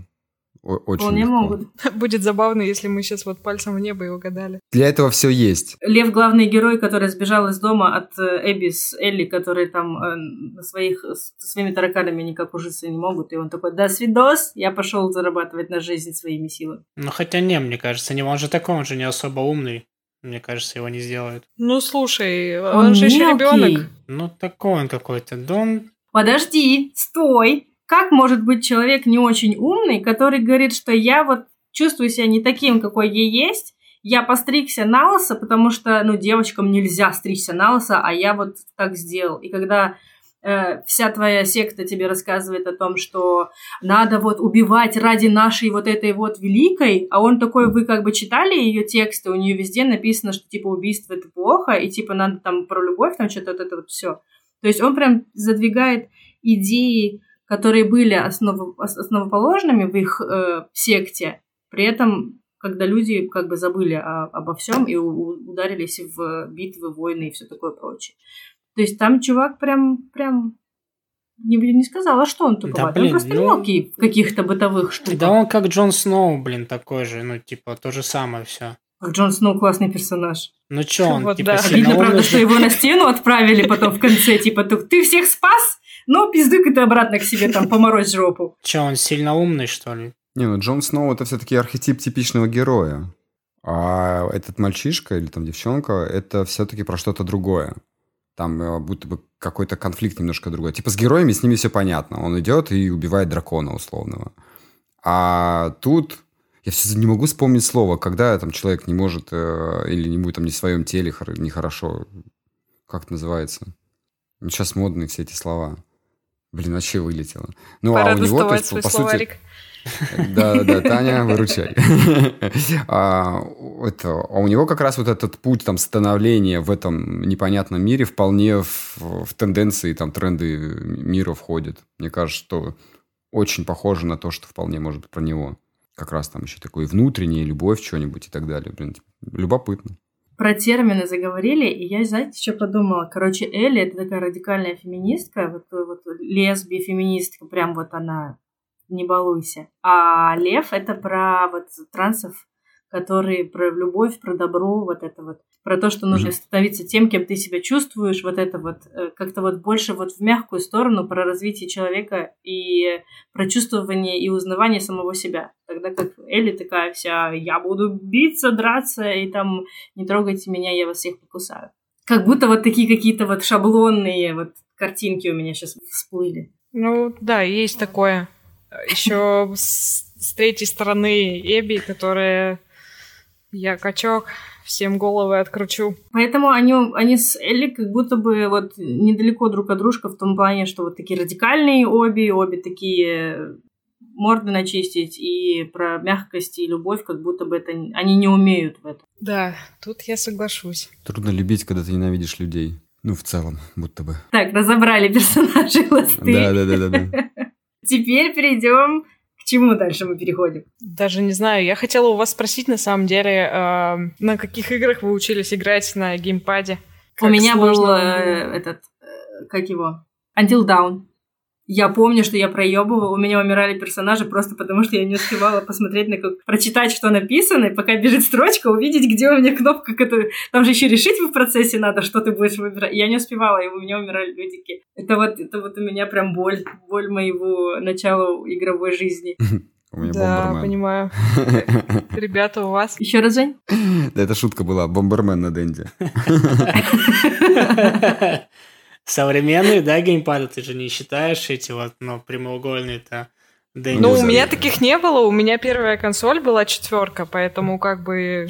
S1: О- очень
S2: Вполне
S1: легко.
S2: могут.
S4: Будет забавно, если мы сейчас вот пальцем в небо и угадали.
S1: Для этого все есть.
S2: Лев главный герой, который сбежал из дома от э, Эбби с Элли, которые там э, на своих, с своими тараканами никак ужиться не могут. И он такой, да, свидос, я пошел зарабатывать на жизнь своими силами.
S3: Ну, хотя не, мне кажется, не, он же такой, он же не особо умный. Мне кажется, его не сделают.
S4: Ну, слушай, он, же еще
S2: мелкий.
S4: ребенок.
S3: Ну, такой он какой-то. Да он...
S2: Подожди, стой! Как может быть человек не очень умный, который говорит, что я вот чувствую себя не таким, какой я есть, я постригся на лысо, потому что, ну, девочкам нельзя стричься на лысо, а я вот так сделал. И когда э, вся твоя секта тебе рассказывает о том, что надо вот убивать ради нашей вот этой вот великой, а он такой, вы как бы читали ее тексты, у нее везде написано, что типа убийство это плохо, и типа надо там про любовь, там что-то вот это вот все. То есть он прям задвигает идеи, которые были основ- ос- основоположными в их э, секте, при этом, когда люди как бы забыли о- обо всем и у- ударились в битвы, войны и все такое прочее. То есть там чувак прям, прям не, не сказал, а что он туповатый?
S3: блин,
S2: он просто
S3: ну-
S2: мелкий в каких-то бытовых штуках.
S3: Да он как Джон Сноу, блин, такой же. Ну, типа, то же самое все.
S2: Как Джон Сноу классный персонаж.
S3: Ну, чё он,
S4: Вот
S3: типа,
S4: да.
S3: сильно
S2: Обидно, правда, что его на стену отправили потом в конце, типа, «Ты- ты всех спас, но пиздуй ты обратно к себе там поморозь жопу.
S3: Чё, он сильно умный, что ли?
S1: Не, ну Джон Сноу это все-таки архетип типичного героя. А этот мальчишка или там девчонка, это все-таки про что-то другое. Там э, будто бы какой-то конфликт немножко другой. Типа с героями с ними все понятно. Он идет и убивает дракона условного. А тут я все не могу вспомнить слово, когда там человек не может э, или не будет там не в своем теле хор- нехорошо. Как это называется? Ну, сейчас модные все эти слова. Блин, вообще вылетело. Ну,
S4: Пора
S1: а у него, то есть,
S4: свой
S1: по сути, да, да, Таня, выручай. А, а у него как раз вот этот путь там становления в этом непонятном мире вполне в, тенденции, там, тренды мира входит. Мне кажется, что очень похоже на то, что вполне может про него. Как раз там еще такой внутренняя любовь, что-нибудь и так далее. Блин, любопытно.
S2: Про термины заговорили, и я, знаете, что подумала? Короче, Элли это такая радикальная феминистка, вот, вот лесби, феминистка, прям вот она, не балуйся. А Лев это про вот трансов, которые про любовь, про добро, вот это вот. Про то, что нужно
S1: Мгм.
S2: становиться тем, кем ты себя чувствуешь, вот это вот, э, как-то вот больше вот в мягкую сторону про развитие человека и про чувствование и узнавание самого себя. Тогда как Элли такая вся, я буду биться, драться, и там не трогайте меня, я вас всех покусаю. Как будто вот такие какие-то вот шаблонные вот картинки у меня сейчас всплыли.
S4: Ну, да, есть такое. Еще с, с третьей стороны Эбби, которая я качок, всем головы откручу.
S2: Поэтому они, они с Элли как будто бы вот недалеко друг от дружка в том плане, что вот такие радикальные обе, обе такие морды начистить и про мягкость и любовь, как будто бы это они не умеют в этом.
S4: Да, тут я соглашусь.
S1: Трудно любить, когда ты ненавидишь людей. Ну, в целом, будто бы.
S2: Так, разобрали персонажей ласты.
S1: Да, да, да, да, да.
S2: Теперь перейдем к чему дальше мы переходим.
S4: Даже не знаю, я хотела у вас спросить, на самом деле, э, на каких играх вы учились играть на геймпаде?
S2: У
S4: Как
S2: меня был
S4: сложно вам
S2: э, этот, э, как его, Until Dawn. Я помню, что я проебывала, у меня умирали персонажи просто потому, что я не успевала посмотреть на как... прочитать, что написано, и пока бежит строчка, увидеть, где у меня кнопка, которую... Там же еще решить в процессе надо, что ты будешь выбирать. Я не успевала, и у меня умирали людики. Это вот, это вот у меня прям боль, боль моего начала игровой жизни.
S1: У меня
S4: Да,
S1: бомбермен.
S4: понимаю. Ребята, у вас?
S2: Еще раз, Жень?
S1: Да, это шутка была. Бомбермен на Денде.
S3: Современные, да, геймпады ты же не считаешь эти вот, ну, прямоугольные-то Да
S4: Ну, у меня таких не было. У меня первая консоль была четверка, поэтому как бы...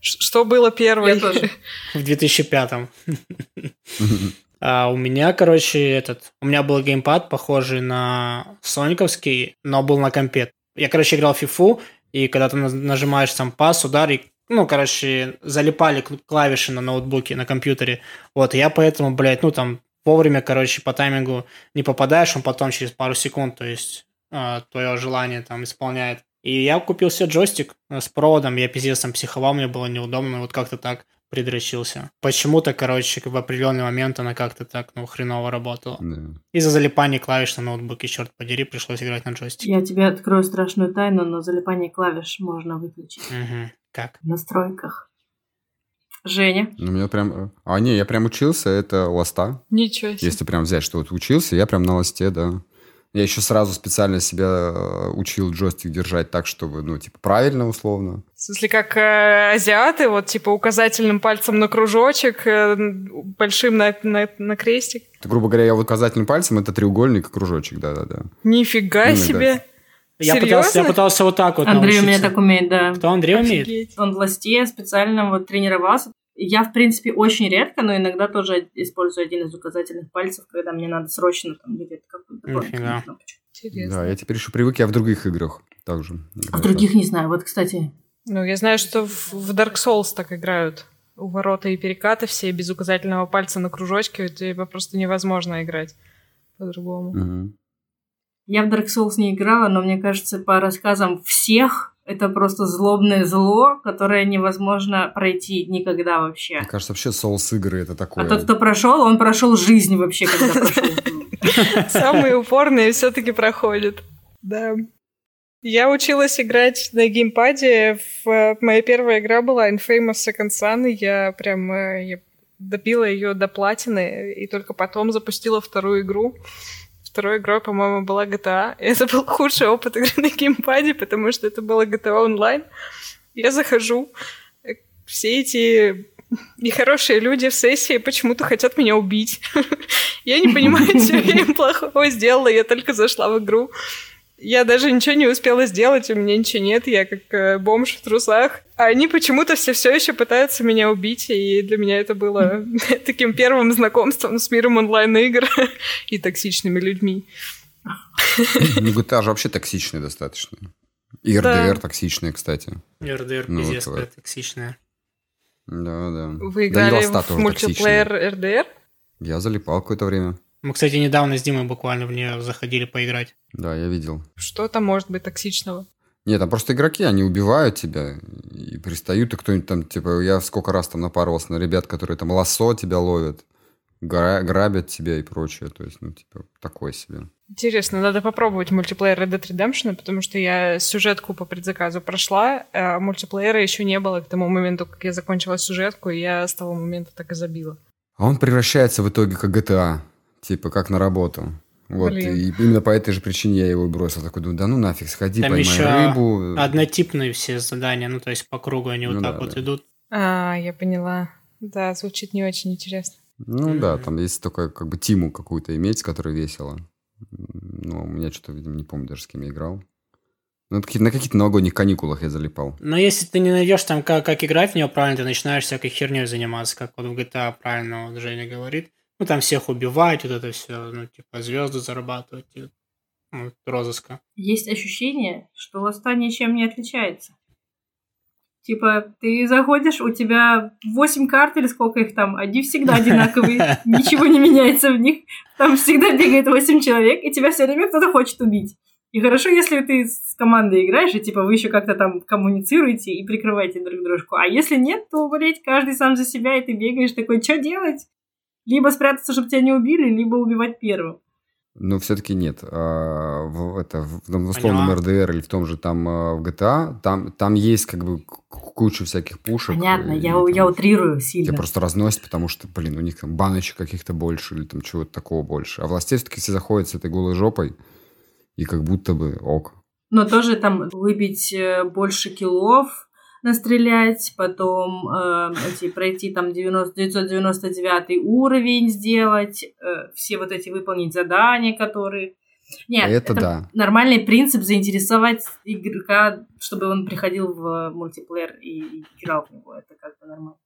S4: Что было первой?
S2: Я тоже.
S3: в 2005 А у меня, короче, этот... У меня был геймпад, похожий на сониковский, но был на компе. Я, короче, играл в фифу, и когда ты нажимаешь сам пас, удар, и, ну, короче, залипали клавиши на ноутбуке, на компьютере. Вот, и я поэтому, блядь, ну, там, вовремя, короче, по таймингу не попадаешь, он потом через пару секунд, то есть, твое желание там исполняет. И я купил себе джойстик э, с проводом, я пиздец там психовал, мне было неудобно, вот как-то так придрочился. Почему-то, короче, в определенный момент она как-то так, ну, хреново работала.
S1: Да.
S3: Из-за залипания клавиш на ноутбуке, черт подери, пришлось играть на джойстике.
S2: Я тебе открою страшную тайну, но залипание клавиш можно выключить
S3: Мгм. Как?
S2: в настройках. Женя.
S1: Ну, у меня прям... э, А, не, я прям учился, это ласта.
S4: Ничего себе.
S1: Если прям взять, что вот учился, я прям на ласте, да. Я еще сразу специально себя э, учил джойстик держать так, чтобы, ну, типа, правильно, условно.
S4: В смысле, как э, азиаты, вот типа указательным пальцем на кружочек, э, большим на, на, на крестик.
S1: Это, грубо говоря, я указательным пальцем, это треугольник и кружочек, да-да-да.
S4: Нифига
S1: Ну, да.
S3: Я пытался, я пытался вот так вот
S2: Андрей у меня
S3: научиться.
S2: так умеет, да.
S3: Кто Андрей умеет?
S4: Офигеть.
S2: Он в ласте специально вот тренировался. Я, в принципе, очень редко, но иногда тоже использую один из указательных пальцев, когда мне надо срочно там где-то какую-то
S3: Нифига.
S2: кнопочку.
S4: Интересно.
S1: Да, я теперь еще привык, я в других играх также.
S2: А в других не знаю. Вот, кстати,
S4: Ну, я знаю, что в, в Dark Souls так играют. У ворота и перекаты все без указательного пальца на кружочке. Это просто невозможно играть по-другому.
S1: так.
S2: Я в Dark Souls не играла, но мне кажется, по рассказам всех, это просто злобное зло, которое невозможно пройти никогда вообще.
S1: Мне кажется, вообще соус игры это такое.
S2: А тот, кто прошел, он прошел жизнь вообще, когда прошел.
S4: Самые упорные все-таки проходят. Да. Я училась играть на геймпаде. В, моя первая игра была Infamous Second Son. и Я прям э, я добила ее до платины, и только потом запустила вторую игру. Второй игрой, по-моему, была GTA. И это был худший опыт игры на геймпаде, потому что это было GTA Online. Я захожу, э, все эти нехорошие люди в сессии почему-то хотят меня убить. Я не понимаю, что я им плохого сделала, я только зашла в игру. Я даже ничего не успела сделать, у меня ничего нет, я как э, бомж в трусах. А они почему-то все все еще пытаются меня убить, и для меня это было таким первым знакомством с миром онлайн-игр и токсичными людьми.
S1: Ну, GTA же вообще токсичный достаточно. И
S4: Да.
S1: RDR токсичный, кстати.
S3: РДР
S1: Ну,
S3: пиздец,
S1: вот,
S3: токсичная.
S1: Да, да.
S4: Вы
S1: Да и
S4: играли
S1: Ласта
S4: в мультиплеер
S1: токсичный.
S4: РДР?
S1: Я залипал какое-то время.
S3: Мы, кстати, недавно с Димой буквально в нее заходили поиграть.
S1: Да, я видел.
S4: Что там может быть токсичного?
S1: Нет, там просто игроки, они убивают тебя и пристают, и кто-нибудь там, типа, я сколько раз там напарывался на ребят, которые там лассо тебя ловят, гра- грабят тебя и прочее. То есть, ну, типа, такое себе.
S4: Интересно, надо попробовать мультиплеер Red Dead Redemption, потому что я сюжетку по предзаказу прошла, а мультиплеера еще не было к тому моменту, как я закончила сюжетку, и я с того момента так и забила.
S1: А он превращается в итоге как GTA, типа, как на работу. Вот,
S4: Блин.
S1: и именно по этой же причине я его и бросил. Такой, думаю, да ну нафиг, сходи,
S3: Там
S1: поймай
S3: еще
S1: рыбу.
S3: Однотипные все задания, ну, то есть по кругу они
S1: Ну
S3: вот так
S1: да,
S3: вот
S1: да.
S3: идут.
S4: А, я поняла. Да, звучит не очень интересно.
S1: Ну да,
S3: Мгм.
S1: там есть только как бы тиму какую-то иметь, с которой весело. Но у меня что-то, видимо, не помню даже, с кем я играл. Ну, какие- на каких-то новогодних каникулах я залипал.
S3: Но если ты не найдешь там, как, как играть в нее правильно, ты начинаешь всякой херней заниматься, как вот в GTA правильно вот Женя говорит. Ну, там всех убивать, вот это все, ну, типа, звезды зарабатывать, ну, розыска.
S2: Есть ощущение, что ласта ничем не отличается. Типа, ты заходишь, у тебя 8 карт или сколько их там, они всегда одинаковые, ничего не меняется в них. Там всегда бегает 8 человек, и тебя все время кто-то хочет убить. И хорошо, если ты с командой играешь, и типа вы еще как-то там коммуницируете и прикрываете друг дружку. А если нет, то, блядь, каждый сам за себя, и ты бегаешь такой, что делать? Либо спрятаться, чтобы тебя не убили, либо убивать первым.
S1: Но все-таки нет. А, в, это, в, в условном
S3: Поняла.
S1: RDR или в том же там а, в GTA, там, там есть как бы к- куча всяких пушек.
S2: Понятно,
S1: и
S2: я,
S1: там
S2: я утрирую
S1: Тебя
S2: сильно.
S1: просто разносит, потому что, блин, у них там баночек каких-то больше или там чего-то такого больше. А власти все-таки все заходят с этой голой жопой и как будто бы ок.
S2: Но тоже там выбить э, больше киллов, настрелять, потом э, эти, пройти там 90, 999 уровень сделать, э, все вот эти выполнить задания, которые Нет,
S1: Это да.
S2: нормальный принцип заинтересовать игрока, чтобы он приходил в мультиплеер и играл в него. Это как-то нормально.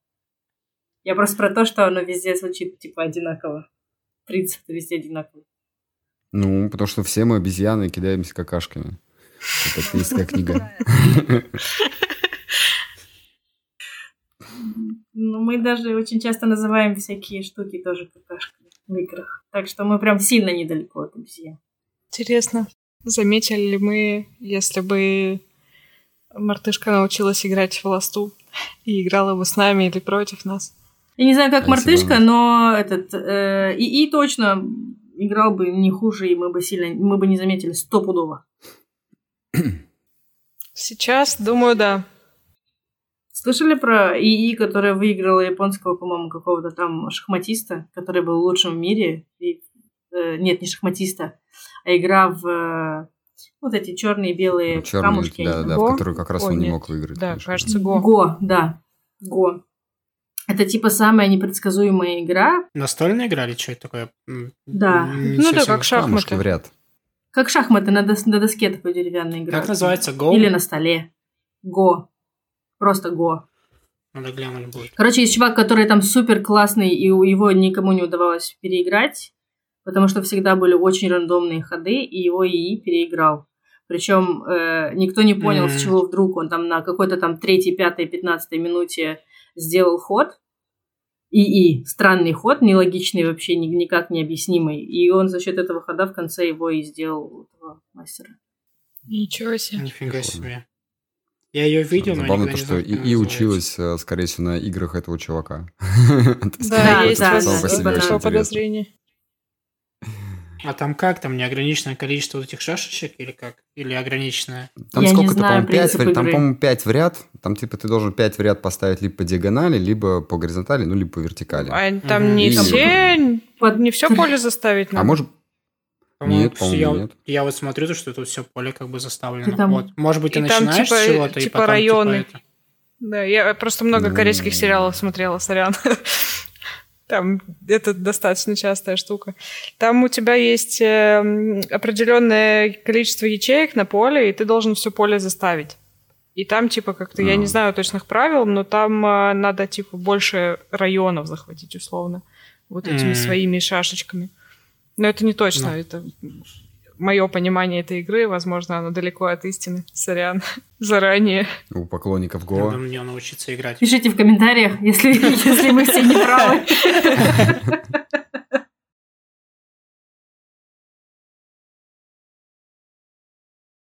S2: Я просто про то, что оно везде звучит типа одинаково. Принцип везде одинаковый.
S1: Ну, потому что все мы обезьяны кидаемся какашками. Это атеистская книга.
S2: Ну, мы даже очень часто называем всякие штуки тоже какашками в играх. Так что мы прям сильно недалеко от обезьян.
S4: Интересно, заметили ли мы, если бы мартышка научилась играть в ласту и играла бы с нами или против нас?
S2: Я не знаю, как
S1: А бы
S2: мартышка, но этот э, и, и точно играл бы не хуже, и мы бы сильно, мы бы не заметили стопудово.
S4: Сейчас, думаю, да.
S2: Слышали про ИИ, которая выиграла японского, по-моему, какого-то там шахматиста, который был лучшим в мире? И, э, нет, не шахматиста, а игра в э, вот эти черные и белые
S1: Черный,
S2: камушки.
S1: да, да,
S4: Го?
S1: в который как раз
S4: Ой,
S1: он не
S4: нет.
S1: мог выиграть.
S4: Да,
S1: конечно.
S4: кажется, Го.
S2: Го, да. Го. Это типа самая непредсказуемая игра,
S3: Настольная игра или что это такое?
S2: Да.
S3: не
S4: Ну да, как шахматы.
S1: В ряд.
S2: как шахматы на, дос- на доске такой деревянной игра.
S3: Как называется? Go?
S2: Или на столе. Го. Просто го.
S3: Надо глянуть будет.
S2: Короче, есть чувак, который там супер классный, и у его никому не удавалось переиграть, потому что всегда были очень рандомные ходы, и его ИИ переиграл. Причем э, никто не понял,
S3: Мгм.
S2: с чего вдруг он там на какой-то там третьей, пятой, пятнадцатой минуте сделал ход. ИИ. Странный ход, нелогичный вообще, ни- никак не объяснимый. И он за счет этого хода в конце его и сделал этого мастера.
S4: Ничего себе.
S3: Нифига себе. Я ее видел, но
S1: Забавно то,
S3: не
S1: что и, и училась, э, скорее всего, на играх этого чувака.
S4: Да, есть
S1: интересно.
S4: подозрение.
S3: А там как? Там неограниченное количество вот этих шашечек или как? Или ограниченное?
S1: Там
S2: Я не
S1: сколько-то,
S2: знаю
S1: по-моему, 5
S2: принцип
S1: там, по-моему, 5 в ряд. Там, типа, ты должен 5 в ряд поставить либо по диагонали, либо по горизонтали, ну, либо по вертикали.
S4: А там
S3: Мгм.
S4: не
S1: И-
S4: все,
S2: Под-
S4: не все поле заставить
S1: А
S4: надо.
S1: может...
S3: По-моему,
S1: Нет, по-моему,
S3: я,
S1: нет.
S3: я вот смотрю, то, что тут все поле как бы заставлено.
S2: И там-
S3: Вот. Может быть, ты
S4: и там
S3: начинаешь
S4: типа-
S3: с чего-то, и
S4: типа
S3: потом
S4: районы.
S3: типа это.
S4: Да, я просто много корейских
S1: М.
S4: сериалов смотрела, сорян. Там это достаточно частая штука. Там у тебя есть эм, определенное количество ячеек на поле, и ты должен все поле заставить. И там, типа, как-то, я
S1: А.
S4: не знаю точных правил, но там э, надо, типа, больше районов захватить, условно, вот этими
S3: М.
S4: своими шашечками. Но это не точно,
S3: Ну.
S4: это мое понимание этой игры, возможно, оно далеко от истины. Сорян, заранее.
S1: У поклонников
S3: Надо
S1: Го.
S3: мне научиться играть.
S2: Пишите в комментариях, если, если мы все не правы.